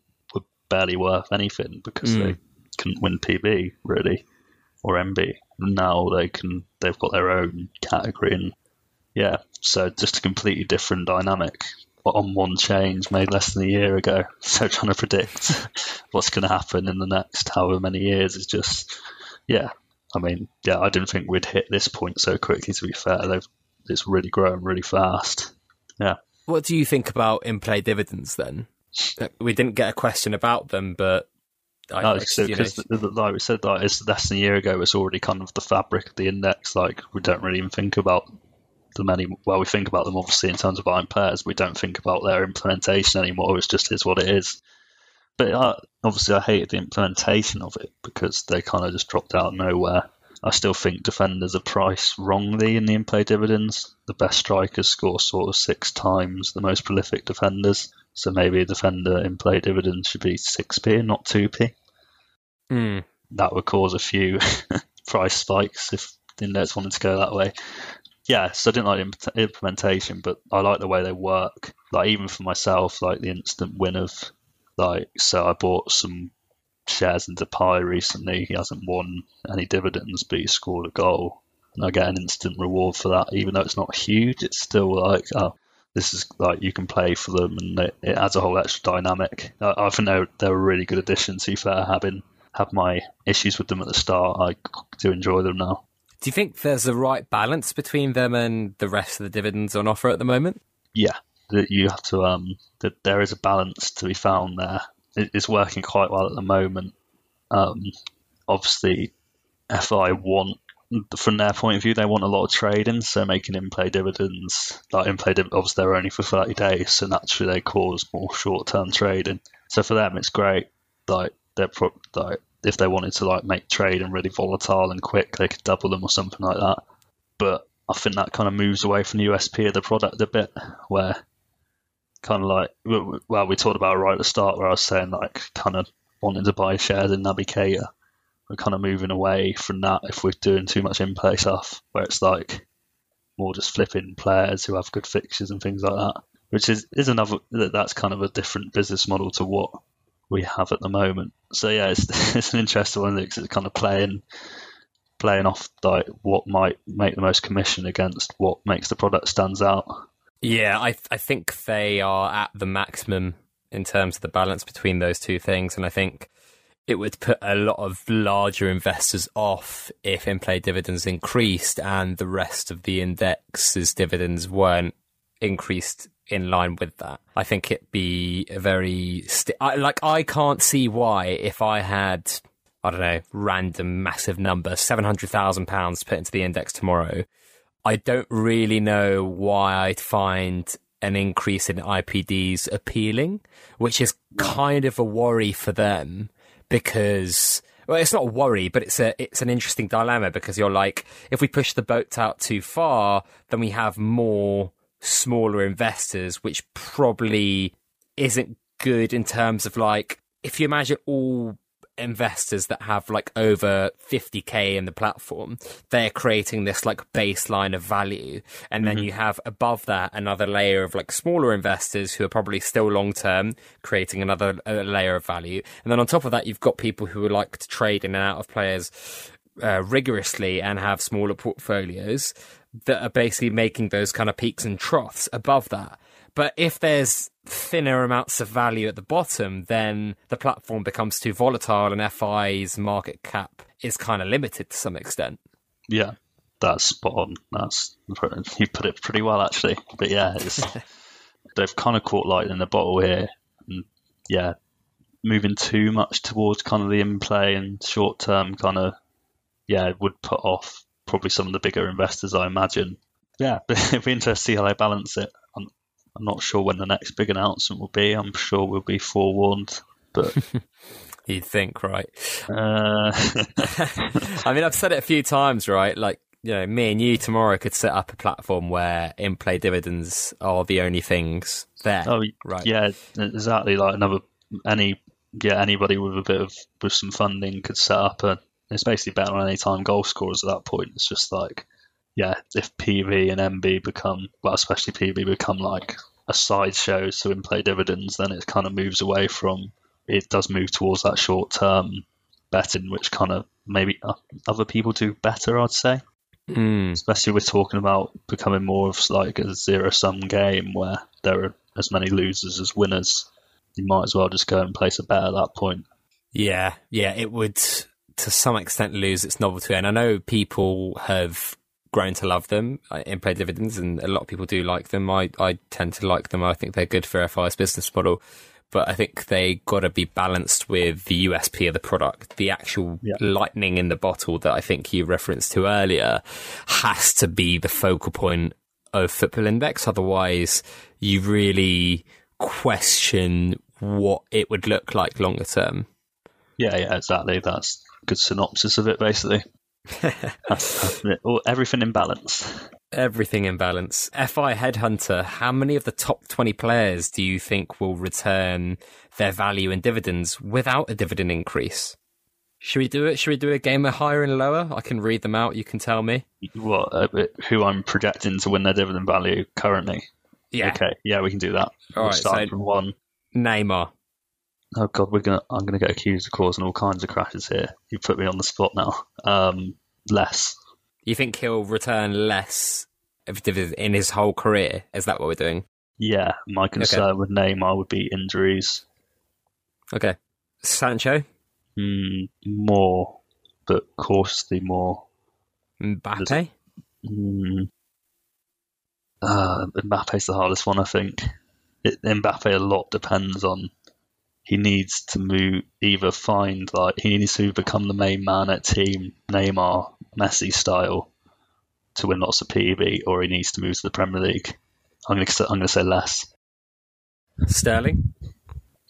barely worth anything because mm. they couldn't win PB really or MB. Now they can. They've got their own category, and yeah, so just a completely different dynamic on one change made less than a year ago. So trying to predict what's going to happen in the next however many years is just, yeah. I mean, yeah, I didn't think we'd hit this point so quickly. To be fair, they've it's really grown really fast. Yeah. What do you think about in play dividends then? We didn't get a question about them, but I, no, because like we said, like it's less than a year ago. It's already kind of the fabric of the index. Like we don't really even think about them many. Well, we think about them obviously in terms of buying pairs. We don't think about their implementation anymore. It's just is what it is. But uh, obviously, I hated the implementation of it because they kind of just dropped out of nowhere. I still think defenders are priced wrongly in the in-play dividends. The best strikers score sort of six times the most prolific defenders. So maybe a defender in play dividends should be 6p and not 2p. Mm. That would cause a few price spikes if the index wanted to go that way. Yeah, so I didn't like the implementation, but I like the way they work. Like even for myself, like the instant win of like so I bought some shares into Pi recently. He hasn't won any dividends, but he scored a goal, and I get an instant reward for that. Even though it's not huge, it's still like oh, this is like you can play for them, and it, it adds a whole extra dynamic. I, I think they're they're a really good addition. To be fair, having had my issues with them at the start, I do enjoy them now. Do you think there's a right balance between them and the rest of the dividends on offer at the moment? Yeah, that you have to um that there is a balance to be found there. It, it's working quite well at the moment. Um, obviously, FI want from their point of view, they want a lot of trading, so making in-play dividends, like in-play dividends, obviously they're only for 30 days, so naturally they cause more short-term trading. So for them, it's great. Like they're pro- like if they wanted to like make trading really volatile and quick, they could double them or something like that. But I think that kind of moves away from the USP of the product a bit, where kind of like well, we talked about right at the start where I was saying like kind of wanting to buy shares in Navigator we're kind of moving away from that if we're doing too much in play stuff, where it's like more just flipping players who have good fixtures and things like that, which is, is another that's kind of a different business model to what we have at the moment. So yeah, it's, it's an interesting one because it's kind of playing playing off like what might make the most commission against what makes the product stands out. Yeah, I I think they are at the maximum in terms of the balance between those two things, and I think it would put a lot of larger investors off if in play dividends increased and the rest of the index's dividends weren't increased in line with that. I think it'd be a very I, like I can't see why if I had I don't know, random massive number, seven hundred thousand pounds put into the index tomorrow, I don't really know why I'd find an increase in IPDs appealing, which is kind of a worry for them because well, it's not a worry, but it's a it's an interesting dilemma because you're like, if we push the boat out too far, then we have more smaller investors, which probably isn't good in terms of like if you imagine all investors that have like over 50k in the platform they're creating this like baseline of value. And then mm-hmm. you have above that another layer of like smaller investors who are probably still long term creating another uh, layer of value. And then on top of that you've got people who would like to trade in and out of players uh, rigorously and have smaller portfolios that are basically making those kind of peaks and troughs above that but if there's thinner amounts of value at the bottom, then the platform becomes too volatile and FI's market cap is kind of limited to some extent. Yeah, that's spot on. That's you put it pretty well actually. But yeah, they've kind of caught light in the bottle here, and yeah, moving too much towards kind of the in play and short term kind of yeah would put off probably some of the bigger investors, I imagine. Yeah, it'd be interesting to see how they balance it. I'm not sure when the next big announcement will be. I'm sure we'll be forewarned, but. You'd think, right? Uh... I mean, I've said it a few times, right? Like, you know, me and you tomorrow could set up a platform where in-play dividends are the only things there. Oh, right? Yeah, exactly. Like another any yeah anybody with a bit of with some funding could set up a. It's basically better on any time goal scorers at that point. It's just like yeah, if PB and MB become, well, especially PB become like a sideshow to in play dividends, then it kind of moves away from, it does move towards that short term betting, which kind of maybe other people do better, I'd say. Mm. Especially we're talking about becoming more of like a zero sum game where there are as many losers as winners. You might as well just go and place a bet at that point. Yeah, yeah, it would to some extent lose its novelty. And I know people have grown to love them uh, in play dividends, and a lot of people do like them. I, I tend to like them. I think they're good for FI's business model, but I think they got to be balanced with the USP of the product. The actual yeah. lightning in the bottle that I think you referenced to earlier has to be the focal point of Football Index. Otherwise, you really question what it would look like longer term. Yeah, yeah, exactly. That's a good synopsis of it, basically. Everything in balance. Everything in balance. FI Headhunter, how many of the top 20 players do you think will return their value in dividends without a dividend increase? Should we do it? Should we do a game of higher and lower? I can read them out. You can tell me. What? Uh, who I'm projecting to win their dividend value currently? Yeah. Okay. Yeah, we can do that. All we'll right, start so from one. Neymar. Oh God, we're gonna. I'm gonna get accused of causing all kinds of crashes here. You put me on the spot now. Um, less. You think he'll return less in his whole career? Is that what we're doing? Yeah, my concern okay. with Neymar would be injuries. Okay, Sancho. Mm, more, but cautiously more. Mbappe. Mm, uh, Mbappe's the hardest one, I think. It, Mbappe a lot depends on he needs to move either find like he needs to become the main man at team Neymar Messi style to win lots of PB, or he needs to move to the Premier League. I'm going to I'm going to say less. Sterling.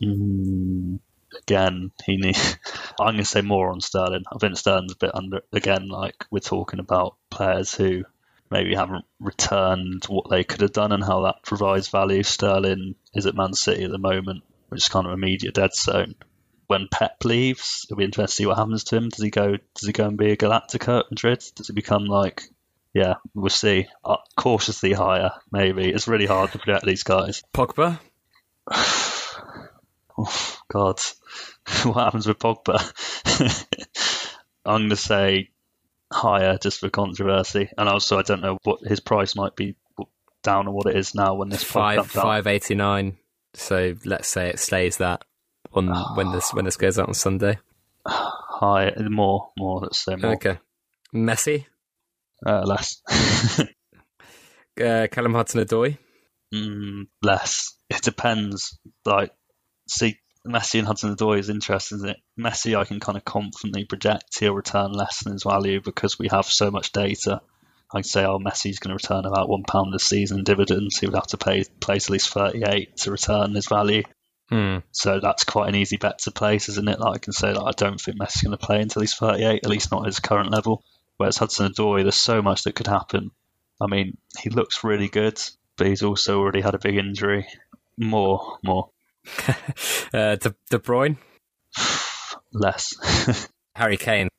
Mm, again, he need. I'm going to say more on Sterling. I think Sterling's a bit under. Again, like we're talking about players who maybe haven't returned what they could have done and how that provides value. Sterling is at Man City at the moment which is kind of immediate dead zone. When Pep leaves, it'll be interesting to see what happens to him. Does he go? Does he go and be a Galactico at Madrid? Does he become like? Yeah, we'll see. Uh, cautiously higher, maybe. It's really hard to predict these guys. Pogba. oh God, what happens with Pogba? I'm going to say higher just for controversy, and also I don't know what his price might be down on what it is now when this five five eighty nine. So let's say it stays that on when this when this goes out on Sunday. High, more, more. Let's say more. Okay. Messi. Uh, less. uh, Callum Hudson-Odoi. Mm, less. It depends. Like, see, Messi and Hudson Odoi is interesting, isn't it? Messi, I can kind of confidently project he'll return less than his value because we have so much data. I'd say, oh, Messi's going to return about one pound this season in dividends. He would have to pay place at least thirty-eight to return his value. Hmm. So that's quite an easy bet to place, isn't it? That I can say that I don't think Messi's going to play until he's 38, at least not at his current level. Whereas Hudson Odoi, there's so much that could happen. I mean, he looks really good, but he's also already had a big injury. More, more, uh, De, De Bruyne, less. Harry Kane.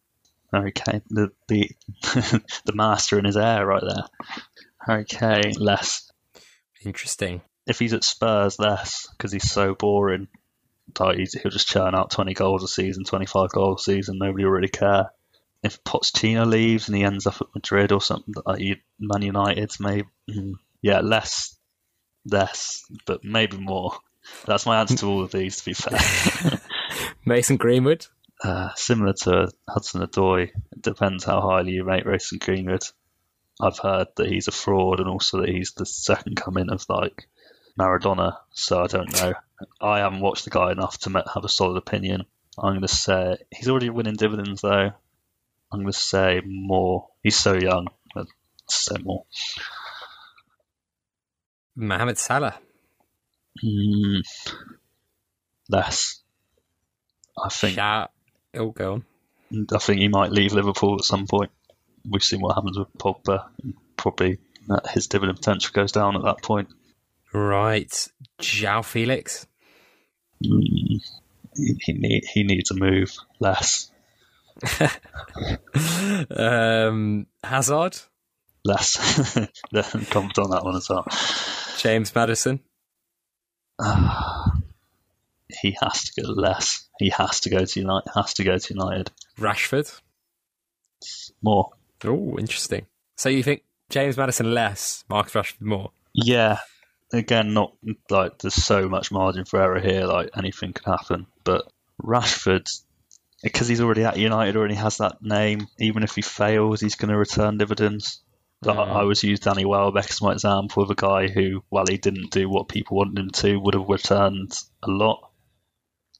Harry Kane, the the the master in his air right there. Harry Kane, less. Interesting. If he's at Spurs, less because he's so boring. Like he'll just churn out 20 goals a season, 25 goals a season. Nobody will really care. If Pochettino leaves and he ends up at Madrid or something, like Man United, maybe mm, yeah, less, less, but maybe more. That's my answer to all of these. To be fair. Mason Greenwood. Uh, similar to Hudson Odoi. It depends how highly you rate Mason Greenwood. I've heard that he's a fraud and also that he's the second coming of like Maradona. So I don't know. I haven't watched the guy enough to have a solid opinion. I'm going to say he's already winning dividends though. I'm going to say more. He's so young. I'd say more. Mohamed Salah. Mm, less. I think. Shout. Oh, go on. I think he might leave Liverpool at some point. We've seen what happens with Pogba. Probably his dividend potential goes down at that point. Right. João Felix. Mm, he, he, need, he needs a move less. um, Hazard. Less. Comment on that one as well. James Maddison. he has to go less. He has to go to United. Has to go to United. Rashford. More. Oh, interesting. So you think James Maddison less, Marcus Rashford more? Yeah. Again, not like there's so much margin for error here. Like anything could happen. But Rashford, because he's already at United, already has that name. Even if he fails, he's going to return dividends. Like, Mm. I always use Danny Welbeck as my example of a guy who, while he didn't do what people wanted him to, would have returned a lot.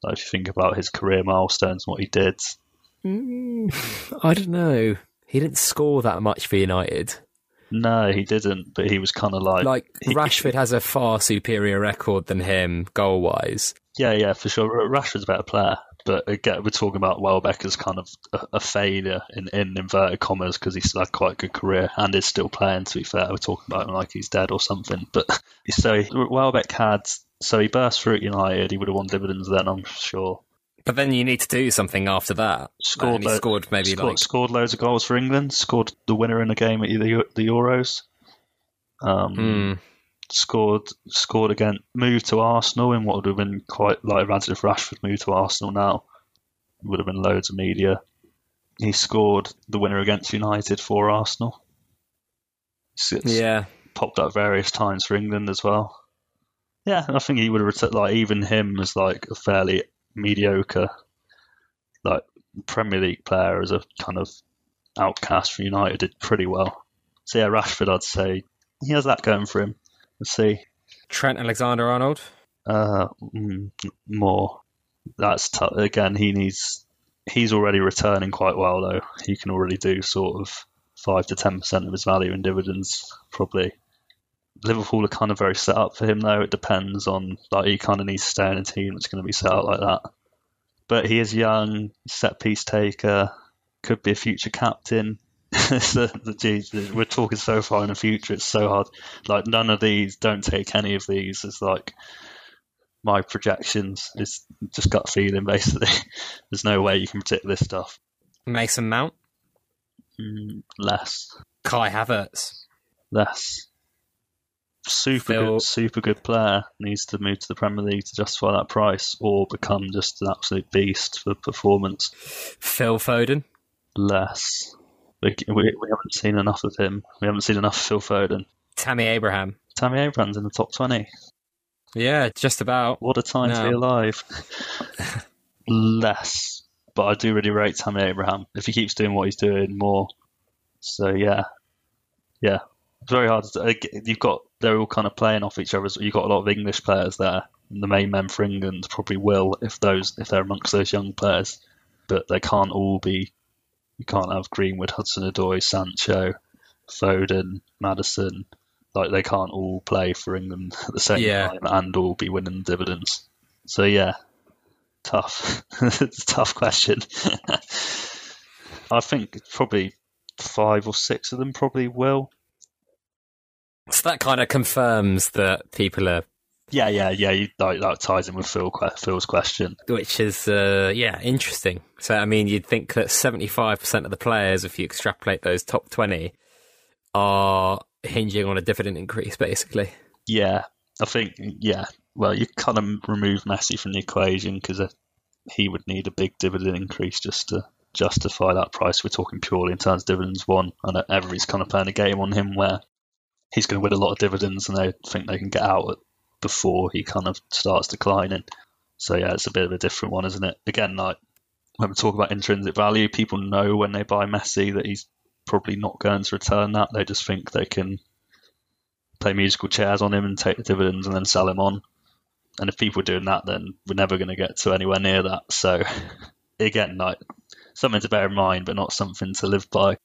Like if you think about his career milestones and what he did, Mm, I don't know. He didn't score that much for United. no, he didn't. But he was kind of like, Like he- Rashford has a far superior record than him goal wise. yeah, yeah, for sure. Rashford's a better player, but again, we're talking about Welbeck as kind of a, a failure in, in inverted commas because he's still had quite a good career and is still playing. To be fair, we're talking about him like he's dead or something. But so Welbeck had, so he burst through at United. He would have won dividends then, I'm sure. But then you need to do something after that. Scored lo- scored maybe scored, like scored loads of goals for England. Scored the winner in a game at the the Euros. Um, mm, scored scored again. Moved to Arsenal in what would have been quite like imagine if Rashford moved to Arsenal now, would have been loads of media. He scored the winner against United for Arsenal. It's- it's yeah. popped up various times for England as well. Yeah, I think he would have reti- like even him as like a fairly mediocre like Premier League player as a kind of outcast for United did pretty well. So yeah, Rashford I'd say he has that going for him. Let's see. Trent Alexander Arnold. Uh, mm, more. That's tough. Again, he needs. He's already returning quite well though. He can already do sort of five to ten percent of his value in dividends, probably. Liverpool are kind of very set up for him though. It depends on like he kind of needs to stay in a team that's going to be set up like that. But he is young, set piece taker, could be a future captain. so, the, geez, we're talking so far in the future. It's so hard. Like none of these. Don't take any of these. It's like my projections. It's just gut feeling basically. There's no way you can predict this stuff. Mason Mount. Mm, less, Kai Havertz. less. Super Phil- good, super good player needs to move to the Premier League to justify that price, or become just an absolute beast for performance. Phil Foden. Less. We, we, we haven't seen enough of him. We haven't seen enough of Phil Foden. Tammy Abraham. Tammy Abraham's in the top twenty. Yeah, just about. What a time to be alive. Less, but I do really rate Tammy Abraham if he keeps doing what he's doing more. So yeah, yeah, very hard. To, you've got they're all kind of playing off each other. So you've got a lot of English players there. And the main men for England probably will if those if they're amongst those young players, but they can't all be. You can't have Greenwood, Hudson-Odoi, Sancho, Foden, Maddison. Like they can't all play for England at the same Yeah. time and all be winning dividends. So yeah, tough. it's a tough question. I think probably five or six of them probably will. So that kind of confirms that people are, Yeah, yeah, yeah. You, like, that ties in with Phil, Phil's question. which is, uh, yeah, interesting. So, I mean, you'd think that 75% of the players, if you extrapolate those top 20, are hinging on a dividend increase, basically. Yeah, I think yeah. Well, you kind of remove Messi from the equation because he would need a big dividend increase just to justify that price. We're talking purely in terms of dividends one, and everybody's kind of playing a game on him where he's going to win a lot of dividends, and they think they can get out before he kind of starts declining. So yeah, it's a bit of a different one, isn't it? Again, like when we talk about intrinsic value, people know when they buy Messi that he's probably not going to return that. They just think they can play musical chairs on him and take the dividends and then sell him on. And if people are doing that, then we're never going to get to anywhere near that. So again, like something to bear in mind, but not something to live by.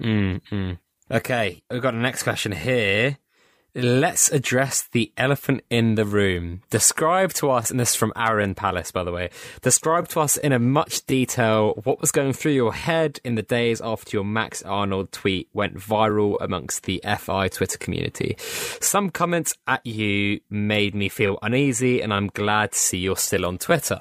Mm-hmm. Okay, we've got a next question here. Let's address the elephant in the room. Describe to us, and this is from Aaron Palace, by the way. Describe to us in a much detail what was going through your head in the days after your Max Arnold tweet went viral amongst the FI Twitter community. Some comments at you made me feel uneasy, and I'm glad to see you're still on Twitter.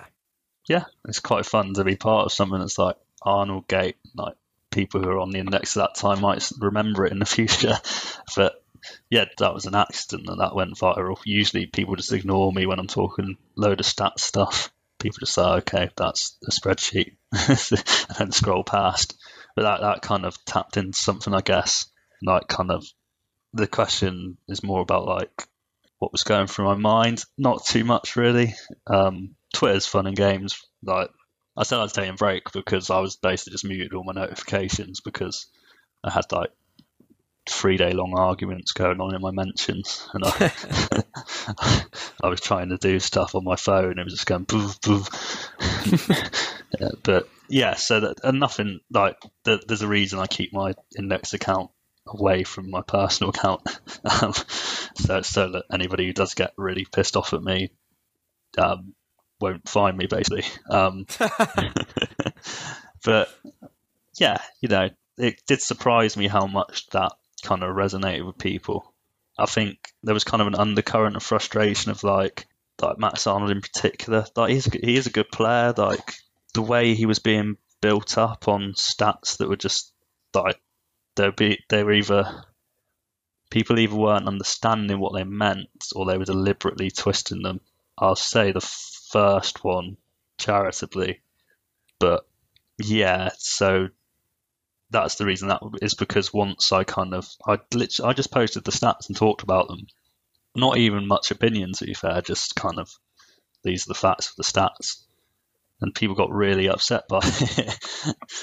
Yeah, it's quite fun to be part of something that's like Arnold Gate. Like people who are on the index at that time might remember it in the future, but yeah, that was an accident and that went viral. Usually people just ignore me when I'm talking load of stats stuff. People just say, okay, that's a spreadsheet and then scroll past. But that, that kind of tapped into something, I guess. Like, kind of, the question is more about like what was going through my mind. Not too much, really. Um, Twitter's fun and games. Like, I said I was taking a break because I was basically just muted all my notifications because I had like three day long arguments going on in my mentions, and I, I was trying to do stuff on my phone. And it was just going boof boof. yeah, but yeah, so that and nothing like there, there's a reason I keep my index account away from my personal account, um, so so that anybody who does get really pissed off at me um, won't find me basically. Um, but yeah, you know, it did surprise me how much that kind of resonated with people. I think there was kind of an undercurrent of frustration of like, like Max Arnold in particular. Like he's he is a good player. Like the way he was being built up on stats that were just like they be they were either people either weren't understanding what they meant or they were deliberately twisting them. I'll say the first one charitably, but yeah. So that's the reason that is because once I kind of I literally, I just posted the stats and talked about them. Not even much opinion to be fair, just kind of these are the facts of the stats. And people got really upset by it.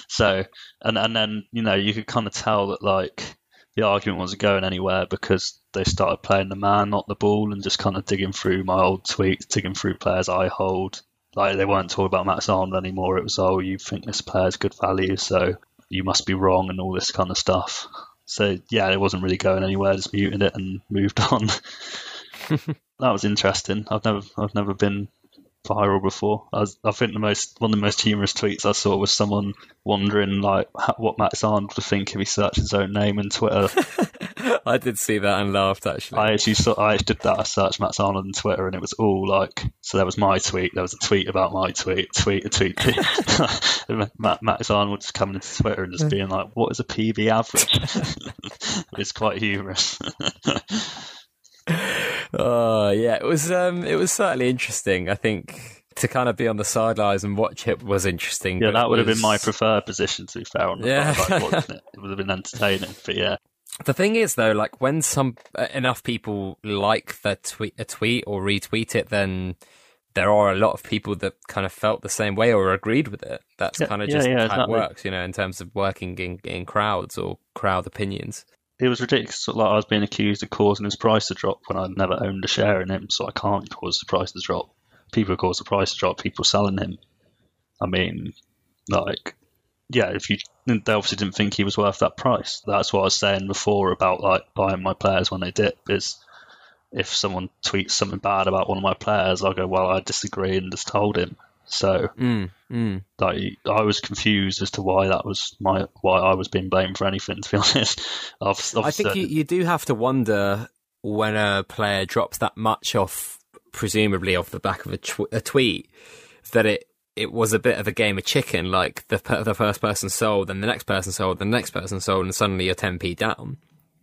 so and and then, you know, you could kind of tell that like the argument wasn't going anywhere because they started playing the man, not the ball, and just kind of digging through my old tweets, digging through players I hold. Like they weren't talking about Max Arnold anymore. It was, oh, you think this player's good value, so you must be wrong and all this kind of stuff. So yeah, it wasn't really going anywhere. Just muted it and moved on. that was interesting. I've never I've never been viral before. I, was, I think the most one of the most humorous tweets I saw was someone wondering like what Max Arnold would think if he searched his own name in Twitter. I did see that and laughed actually. I actually saw I actually did that. I searched Max Arnold on Twitter and it was all like so. There was my tweet. There was a tweet about my tweet. Tweet a tweet. Ma- Max Arnold just coming into Twitter and just being like, "What is a PB average?" it's quite humorous. Oh yeah, it was um, it was certainly interesting. I think to kind of be on the sidelines and watch it was interesting. yeah, that would have been my preferred position. To be fair, on the Yeah. yeah. it, it would have been entertaining. But yeah, The thing is, though, like when some uh, enough people like the tweet a tweet or retweet it, then there are a lot of people that kind of felt the same way or agreed with it. That's Yeah, kind of yeah, just yeah, how exactly. it works, you know, in terms of working in in crowds or crowd opinions. It was ridiculous. Like I was being accused of causing his price to drop when I'd never owned a share in him, so I can't cause the price to drop. People cause the price to drop. People selling him. I mean, like, yeah, if you they obviously didn't think he was worth that price. That's what I was saying before about like buying my players when they dip. Is if someone tweets something bad about one of my players, I'll go, well, I disagree and just told him. So, mm, mm. like, I was confused as to why that was my why I was being blamed for anything. To be honest, I've, I've i think you, you do have to wonder when a player drops that much off, presumably off the back of a, tw- a tweet, that it it was a bit of a game of chicken. Like the the first person sold, then the next person sold, then the next person sold, and suddenly you're 10p down.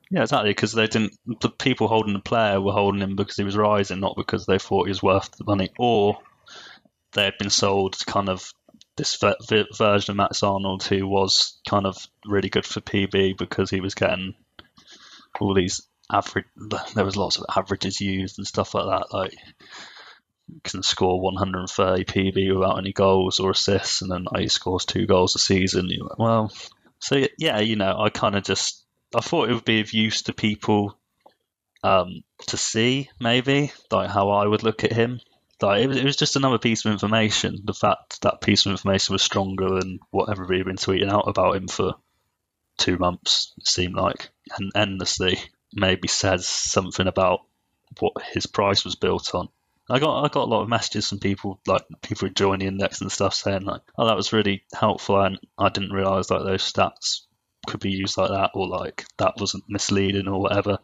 Yeah, exactly. Because they didn't. The people holding the player were holding him because he was rising, not because they thought he was worth the money, or they had been sold kind of this version of Max Arnold who was kind of really good for PB because he was getting all these average. There was lots of averages used and stuff like that. Like can score 130 PB without any goals or assists, and then he scores two goals a season. Like, well, so yeah, you know, I kind of just I thought it would be of use to people um, to see maybe like how I would look at him. Like it was, it was just another piece of information. The fact that piece of information was stronger than what everybody had been tweeting out about him for two months. It seemed like and endlessly maybe says something about what his price was built on. I got I got a lot of messages from people like people who joined the index and stuff saying like, oh, that was really helpful, and I didn't realize like those stats could be used like that, or like that wasn't misleading or whatever.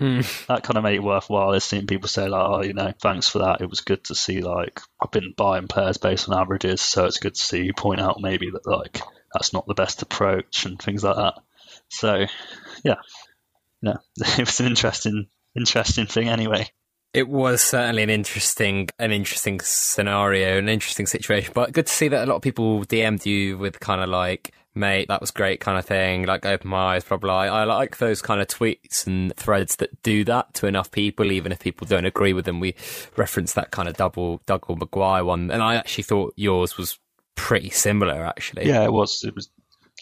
Hmm. That kind of made it worthwhile. I've seen people say like, oh, you know, thanks for that. It was good to see like I've been buying players based on averages, so it's good to see you point out maybe that like that's not the best approach and things like that. So, yeah, yeah, it was an interesting interesting thing anyway. It was certainly an interesting, an interesting scenario, an interesting situation. But good to see that a lot of people DM'd you with kind of like, "Mate, that was great," kind of thing. Like, open my eyes, probably. I like those kind of tweets and threads that do that to enough people, even if people don't agree with them. We referenced that kind of double Dougal McGuire one, and I actually thought yours was pretty similar. Actually, yeah, it was. It was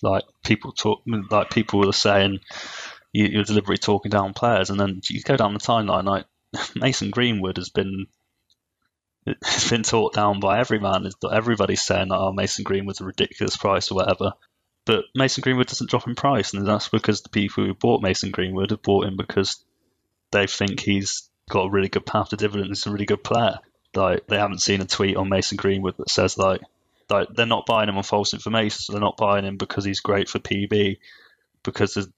like people talk, like people were saying you're deliberately talking down players, and then you go down the timeline like Mason Greenwood has been has been talked down by every man. Everybody's saying, "Oh, Mason Greenwood's a ridiculous price or whatever." But Mason Greenwood doesn't drop in price, and that's because the people who bought Mason Greenwood have bought him because they think he's got a really good path to dividends. He's a really good player. Like they haven't seen a tweet on Mason Greenwood that says like, like they're not buying him on false information. So they're not buying him because he's great for PB, because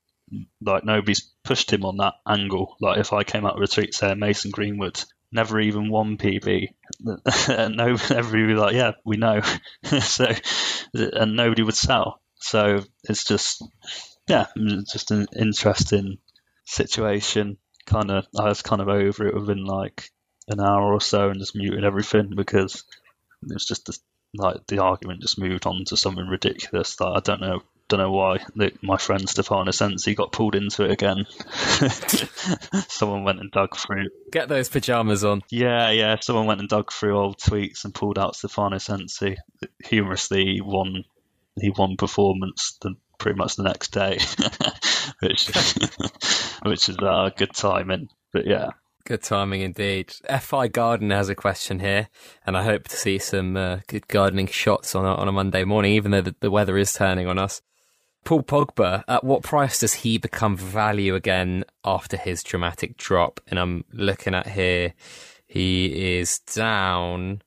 like nobody's pushed him on that angle. Like if I came out with a tweet saying Mason Greenwood never even won PB, no, everybody would be like, yeah, we know. so, and nobody would sell. So it's just, yeah, just an interesting situation. Kind of, I was kind of over it within like an hour or so and just muted everything because it was just the, like the argument just moved on to something ridiculous that I don't know don't know why my friend Stefano Sensi got pulled into it again. someone went and dug through. Get those pajamas on. Yeah, yeah. Someone went and dug through old tweets and pulled out Stefano Sensi. Humorously, won. He won performance the, pretty much the next day, which which is uh, good timing. But yeah, Good timing indeed. FI Garden has a question here, and I hope to see some uh, good gardening shots on a, on a Monday morning, even though the, the, weather is turning on us. Paul Pogba, at what price does he become value again after his dramatic drop? And I'm looking at here, he is down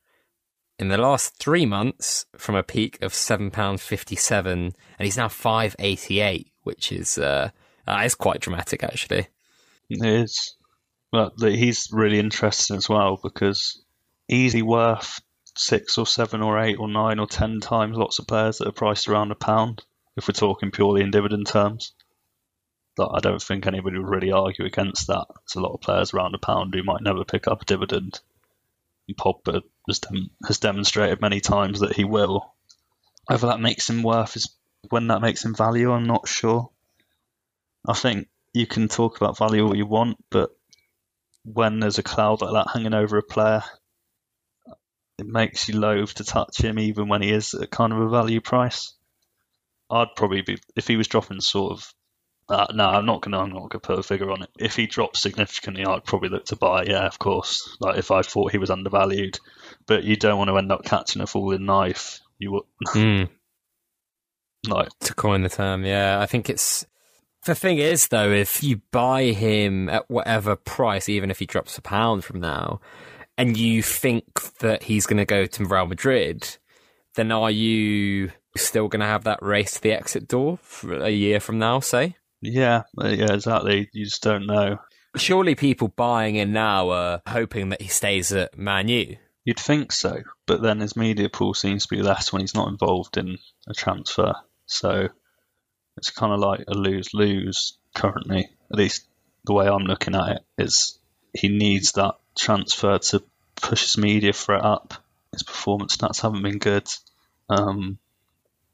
in the last three months from a peak of £7.57, and he's now 588 which is, uh, is quite dramatic actually. It is. But he's really interesting as well because easily worth six or seven or eight or nine or ten times lots of players that are priced around a pound if we're talking purely in dividend terms. But I don't think anybody would really argue against that. There's a lot of players around a pound who might never pick up a dividend. Pogba has, dem- has demonstrated many times that he will. Whether that makes him worth is when that makes him value, I'm not sure. I think you can talk about value all you want, but when there's a cloud like that hanging over a player, it makes you loath to touch him, even when he is at kind of a value price. I'd probably be if he was dropping sort of Uh, no, I'm not gonna. I'm not gonna put a figure on it. If he drops significantly, I'd probably look to buy. Yeah, of course. Like if I thought he was undervalued, but you don't want to end up catching a falling knife. You would Mm, like to coin the term, yeah. I think it's the thing is though, if you buy him at whatever price, even if he drops a pound from now, and you think that he's going to go to Real Madrid, then are you still going to have that race to the exit door for a year from now? Say, yeah, uh, yeah, exactly. You just don't know. surely people buying in now are hoping that he stays at Man U. You'd think so, but then his media pool seems to be less when he's not involved in a transfer. So it's kind of like a lose lose currently. At least the way I'm looking at it is he needs that transfer to push his media threat up. His performance stats haven't been good. Um,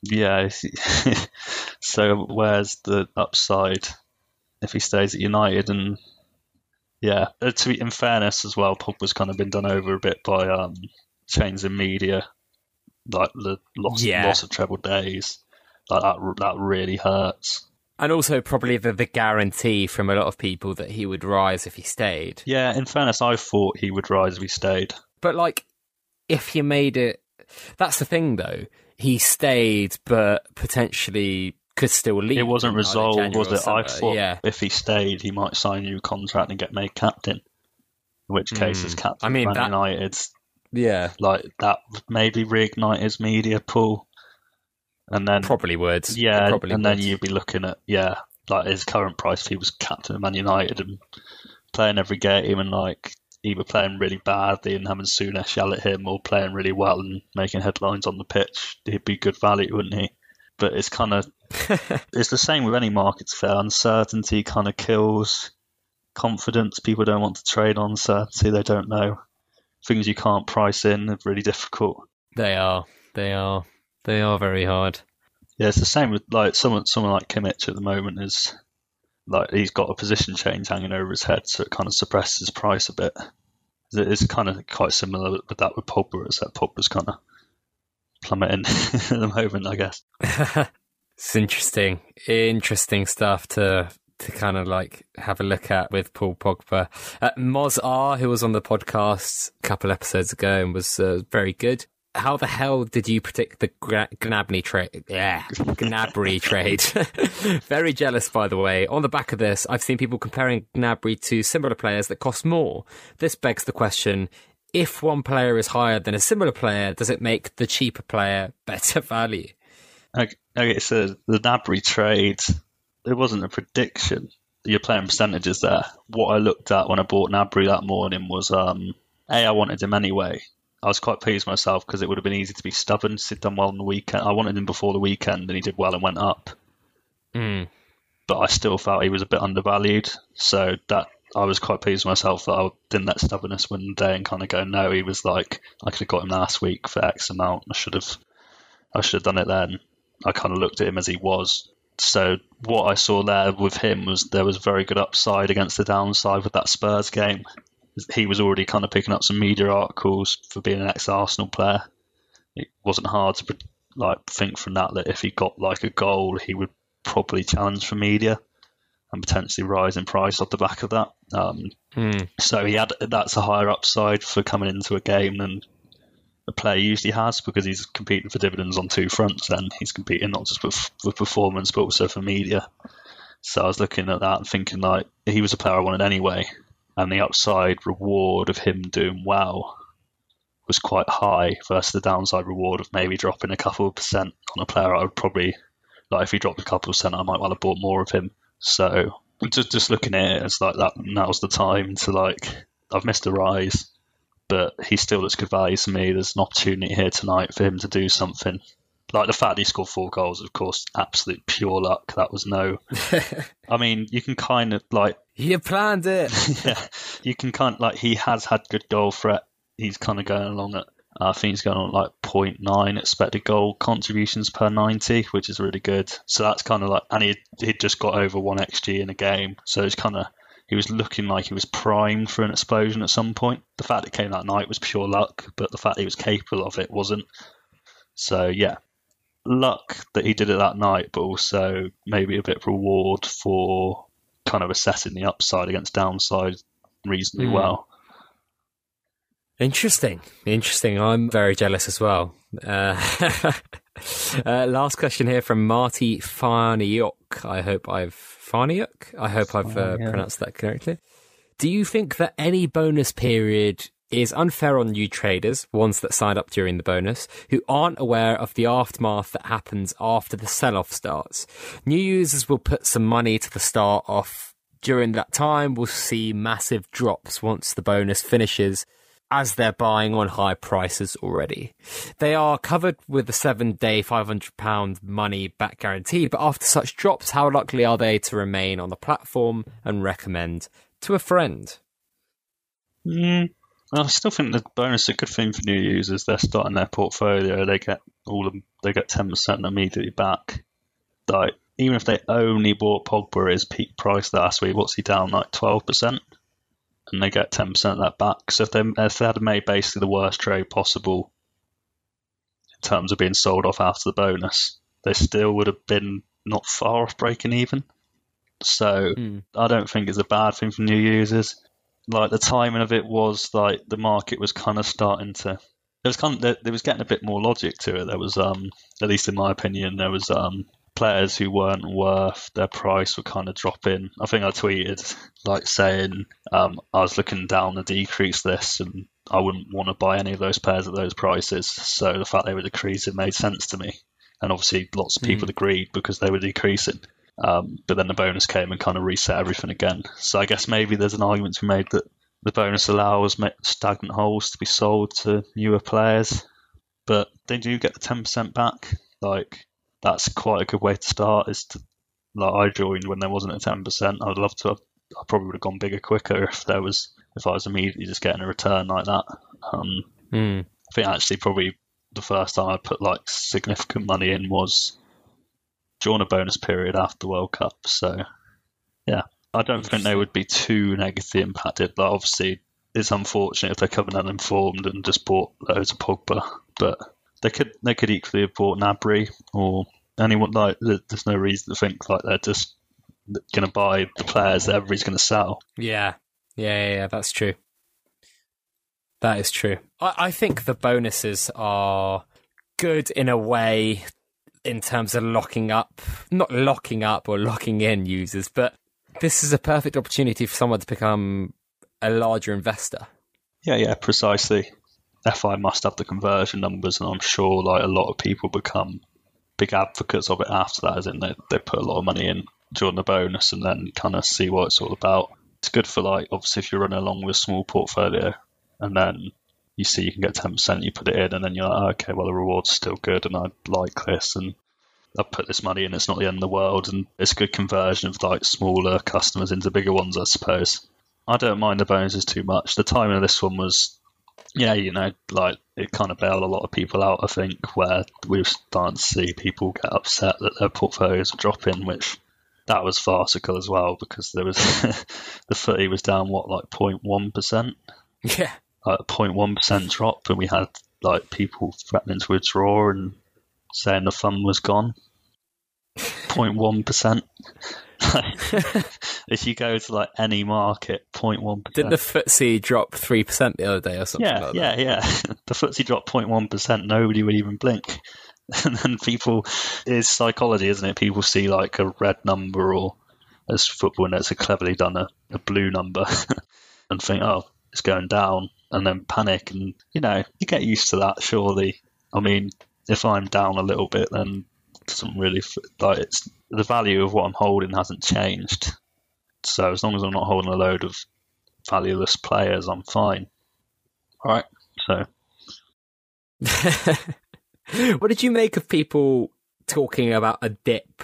yeah, so where's the upside if he stays at United and yeah, uh, to be in fairness as well, Pogba's kind of been done over a bit by um, chains in media, like the loss, Yeah. loss of treble days. Like that, that really hurts. And also probably the, the guarantee from a lot of people that he would rise if he stayed. Yeah, in fairness, I thought he would rise if he stayed. But like, if you made it, that's the thing though. He stayed, but potentially could still leave. It wasn't resolved, was it? I thought yeah. if he stayed, he might sign a new contract and get made captain. In which case, Hmm. as captain I mean, Man that- United, Yeah, like that maybe reignite his media pool. And then probably would. Yeah, probably and then you'd be looking at yeah, like his current price if he was captain of Man United and playing every game and like either playing really badly and having Souness yell at him or playing really well and making headlines on the pitch, he'd be good value, wouldn't he? But it's kind of it's the same with any markets fair. Uncertainty kind of kills confidence. People don't want to trade on uncertainty. They don't know things you can't price in are really difficult. They are. They are. They are very hard. Yeah, it's the same with like someone someone like Kimmich at the moment is like he's got a position change hanging over his head, so it kind of suppresses his price a bit. It's kind of quite similar with that with Pogba, that Pogba's kind of plummeting at the moment, I guess. it's interesting, interesting stuff to to kind of like have a look at with Paul Pogba. Uh, Moz R, who was on the podcast a couple episodes ago and was uh, very good. How the hell did you predict the Gra- Gnabry trade? Yeah, Gnabry trade. very jealous, by the way. On the back of this, I've seen people comparing Gnabry to similar players that cost more. This begs the question: If one player is higher than a similar player, does it make the cheaper player better value? Okay, okay so the Gnabry trade, it wasn't a prediction. You're playing percentages there. What I looked at when I bought Gnabry that morning was um, A, I wanted him anyway. I was quite pleased with myself because it would have been easy to be stubborn. He'd done well on the weekend. I wanted him before the weekend and he did well and went up. Mm. But I still felt he was a bit undervalued. So that I was quite pleased with myself that I didn't let stubbornness win the day and kind of go, no, he was like, I could have got him last week for X amount. I should have, I should have done it then. I kind of looked at him as he was. So what I saw there with him was there was very good upside against the downside with that Spurs game. He was already kind of picking up some media articles for being an ex-Arsenal player. It wasn't hard to like think from that that if he got like a goal, he would probably challenge for media and potentially rise in price off the back of that. Um, Mm. so he had that's a higher upside for coming into a game than a player usually has because he's competing for dividends on two fronts. And he's competing not just with, with performance but also for media. So I was looking at that and thinking like he was a player I wanted anyway, and the upside reward of him doing well was quite high versus the downside reward of maybe dropping a couple of percent on a player I would probably like if he dropped a couple of percent I might well have bought more of him. So just just looking at it as like that now's the time to like I've missed a rise, but he still looks good value to me. There's an opportunity here tonight for him to do something. Like the fact he scored four goals, of course, absolute pure luck. That was no. I mean, you can kind of like You planned it. yeah, you can kind of like he has had good goal threat. He's kind of going along at I think he's going on like 0.9 expected goal contributions per 90, which is really good. So that's kind of like, and he he'd just got over one xg in a game, so it's kind of he was looking like he was primed for an explosion at some point. The fact it came that night was pure luck, but the fact he was capable of it wasn't. So yeah, luck that he did it that night, but also maybe a bit of reward for kind of assessing the upside against downside reasonably Hmm. well. Interesting. Interesting. I'm very jealous as well. Uh, uh, last question here from Marty Farniuk. I hope I've Farniuk. I hope I've uh, pronounced that correctly. Do you think that any bonus period is unfair on new traders, ones that signed up during the bonus, who aren't aware of the aftermath that happens after the sell-off starts? New users will put some money to the start off. During that time, we'll see massive drops once the bonus finishes as they're buying on high prices already. They are covered with a seven day £500 money back guaranteed, but after such drops, how likely are they to remain on the platform and recommend to a friend? Mm, I still think the bonus is a good thing for new users. They're starting their portfolio. They get all of they get ten percent immediately back. Like even if they only bought Pogba at his peak price last week, what's he down like twelve percent? And they get ten percent of that back. So if they if they had made basically the worst trade possible in terms of being sold off after the bonus, they still would have been not far off breaking even. So Hmm. I don't think it's a bad thing for new users like the timing of it was like the market was kind of starting to It was kind of there, there was getting a bit more logic to it. There was um at least in my opinion there was um players who weren't worth their price were kind of dropping. I think i tweeted like saying um i was looking down the decrease list and i wouldn't want to buy any of those players at those prices. So the fact they were decreasing made sense to me. And obviously lots of people agreed because they were decreasing um, but then the bonus came and kind of reset everything again. So I guess maybe there's an argument to be made that the bonus allows stagnant holes to be sold to newer players, but they do get the ten percent back. Like that's quite a good way to start. Is to like I joined when there wasn't a ten percent. I'd love to. Have, I probably would have gone bigger quicker if there was if I was immediately just getting a return like that. Um, Hmm. I think actually probably the first time I put like significant money in was during a bonus period after the World Cup. So yeah, I don't think they would be too negatively impacted. But obviously, it's unfortunate if they're coming uninformed and just bought loads of Pogba, but they could they could equally have bought Gnabry or anyone. Like there's no reason to think like they're just going to buy the players that everybody's going to sell. Yeah. yeah, yeah, yeah, that's true. That is true. I, I think the bonuses are good in a way in terms of locking up, not locking up or locking in users, but this is a perfect opportunity for someone to become a larger investor. Yeah, yeah, precisely. FI must have the conversion numbers, and I'm sure like a lot of people become big advocates of it after that, as in they, they put a lot of money in during the bonus and then kind of see what it's all about. It's good for like obviously if you're running along with a small portfolio and then you see you can get ten percent, you put it in, and then you're like, oh, okay, well the reward's still good, and I like this, and I put this money in. It's not the end of the world, and it's a good conversion of like smaller customers into bigger ones, I suppose. I don't mind the bonuses too much. The timing of this one was, yeah, you know, like it kind of bailed a lot of people out. I think where we were starting to see people get upset that their portfolios were dropping, which that was farcical as well because there was the footy was down what like 0.1 percent, Yeah. Like a 0.1 percent drop, and we had like people threatening to withdraw and saying the fund was gone. 0.1 percent. if you go to like any market, 0.1 Didn't the footsie drop 3% the other day or something yeah, like yeah, that? yeah. The FTSE dropped 0.1%. Nobody would even blink. And then people, it's psychology, isn't it? People see like a red number or, as football nerds are cleverly done, a, a blue number and think, oh, it's going down, and then panic. And, you know, you get used to that, surely. I mean, if I'm down a little bit, then it doesn't really, like, it's the value of what I'm holding hasn't changed. So as long as I'm not holding a load of valueless players, I'm fine. All right. So what did you make of people talking about a dip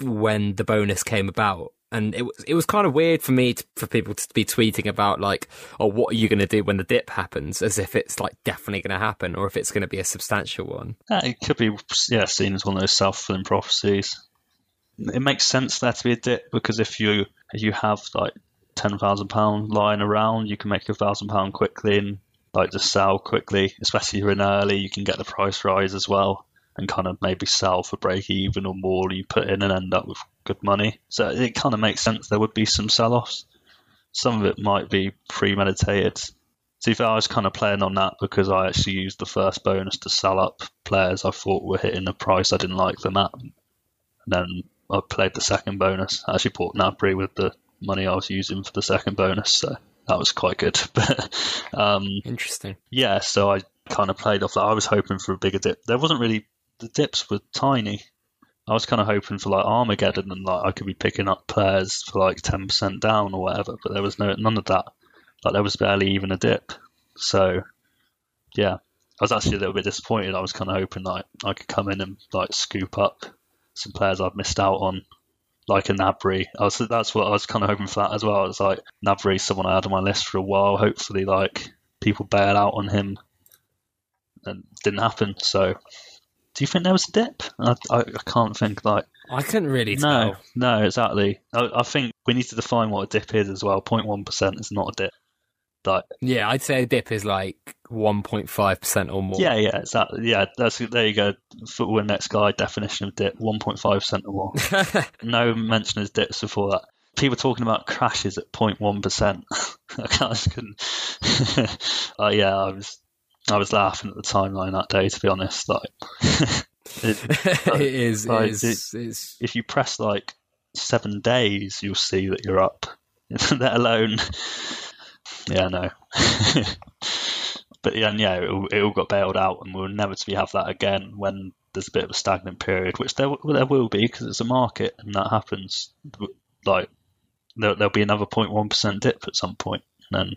when the bonus came about? And it was it was kind of weird for me to, for people to be tweeting about like, oh, what are you going to do when the dip happens? As if it's like definitely going to happen, or if it's going to be a substantial one. yeah, it could be yeah seen as one of those self fulfilling prophecies. It makes sense there to be a dip because if you if you have like ten thousand pound lying around, you can make a thousand pound quickly and like just sell quickly. Especially if you're in early, you can get the price rise as well. And kind of maybe sell for break even or more you put in and end up with good money. So it kind of makes sense there would be some sell offs. Some of it might be premeditated. So if I was kind of playing on that because I actually used the first bonus to sell up players I thought were hitting a price I didn't like them at. And then I played the second bonus. I actually bought Gnabry with the money I was using for the second bonus, so that was quite good. But um, interesting. Yeah, so I kind of played off that. I was hoping for a bigger dip. There wasn't really the dips were tiny. I was kind of hoping for like Armageddon and like I could be picking up players for like ten percent down or whatever, but there was no none of that. Like there was barely even a dip. So yeah, I was actually a little bit disappointed. I was kind of hoping like I could come in and like scoop up some players I've missed out on, like a Gnabry. I was that's what I was kind of hoping for that as well. I was like Gnabry, someone I had on my list for a while. Hopefully, like people bail out on him, and didn't happen. So do you think there was a dip? I, I, I can't think like. I couldn't really no, tell. No, exactly. I, I, think we need to define what a dip is as well. 0.1 percent is not a dip. Like, yeah, I'd say a dip is like 1.5 percent or more. Yeah, yeah, exactly. Yeah, that's there. You go. Football Index guy definition of dip: 1.5 percent or more. no mention of dips before that. People talking about crashes at 0.1 percent. I just couldn't. uh, yeah, I was I was laughing at the timeline that day, to be honest. Like, it, it is. Like, it is it, if you press like seven days, you'll see that you're up. Let alone, yeah, no. but yeah, yeah, it, it, all got bailed out, and we'll inevitably have that again when there's a bit of a stagnant period, which there there will be because it's a market, and that happens. Like there, will be another 0.1 percent dip at some point, and then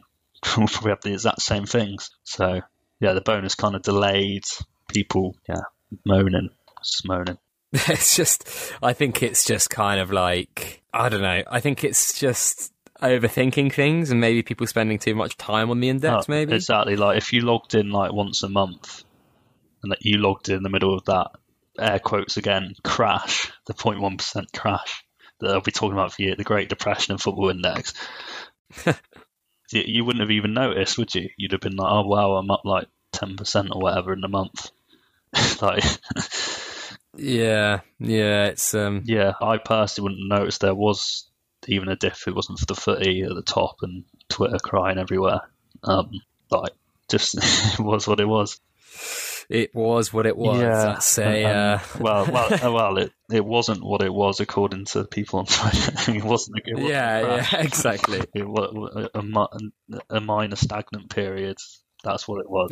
we'll probably have the exact same things. So yeah, the bonus kind of delayed people, yeah, moaning, just moaning. It's just, I think it's just kind of like, I don't know. I think it's just overthinking things and maybe people spending too much time on the index, oh, maybe. Exactly. Like if you logged in like once a month and that you logged in the middle of that, air quotes again, crash, the 0.1% crash that I'll be talking about for you, the Great Depression and Football Index. you wouldn't have even noticed, would you? You'd have been like, "Oh wow, I'm up like ten percent or whatever in a month." like, yeah, yeah, it's um, yeah. I personally wouldn't notice there was even a diff. It wasn't for the footy at the top and Twitter crying everywhere. Um, like, just it was what it was it was what it was. Yeah. That's a, uh... well, well, uh, well, it it wasn't what it was according to people on Twitter. it wasn't. It wasn't yeah, yeah, exactly. It was a, a, a minor stagnant period. That's what it was.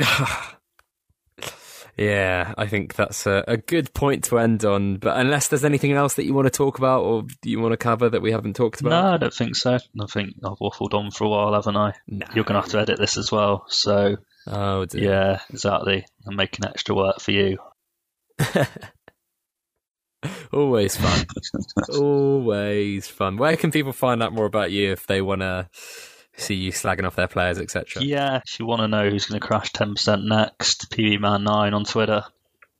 Yeah, I think that's a, a, good point to end on. But unless there's anything else that you want to talk about or you want to cover that we haven't talked about? No, I don't think so. I think I've waffled on for a while, haven't I? No. You're going to have to edit this as well. So Oh dear. Yeah, exactly. I'm making extra work for you. Always fun. Always fun. Where can people find out more about you if they want to see you slagging off their players, etc.? Yeah, if you want to know who's going to crash 10% next, PBMan9 on Twitter.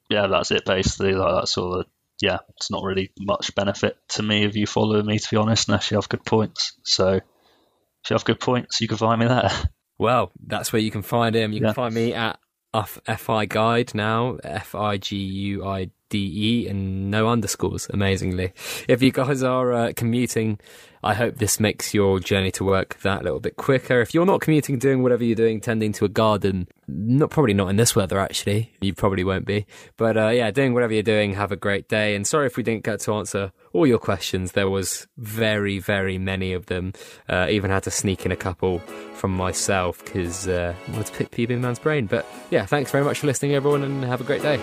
Yeah, that's it basically. Like that's all. The, yeah, it's not really much benefit to me if you follow me, to be honest, unless you have good points. So if you have good points, you can find me there. Well, that's where you can find him. You yeah. can find me at FI Guide now, F I G U I D E, and no underscores, amazingly. If you guys are uh, commuting, I hope this makes your journey to work that little bit quicker. If you're not commuting, doing whatever you're doing, tending to a garden, not probably not in this weather actually. You probably won't be, but uh, yeah, doing whatever you're doing. Have a great day. And sorry if we didn't get to answer all your questions. There was very, very many of them. Uh, even had to sneak in a couple from myself because uh, I wanted to pick PB Man's brain. But yeah, thanks very much for listening, everyone, and have a great day.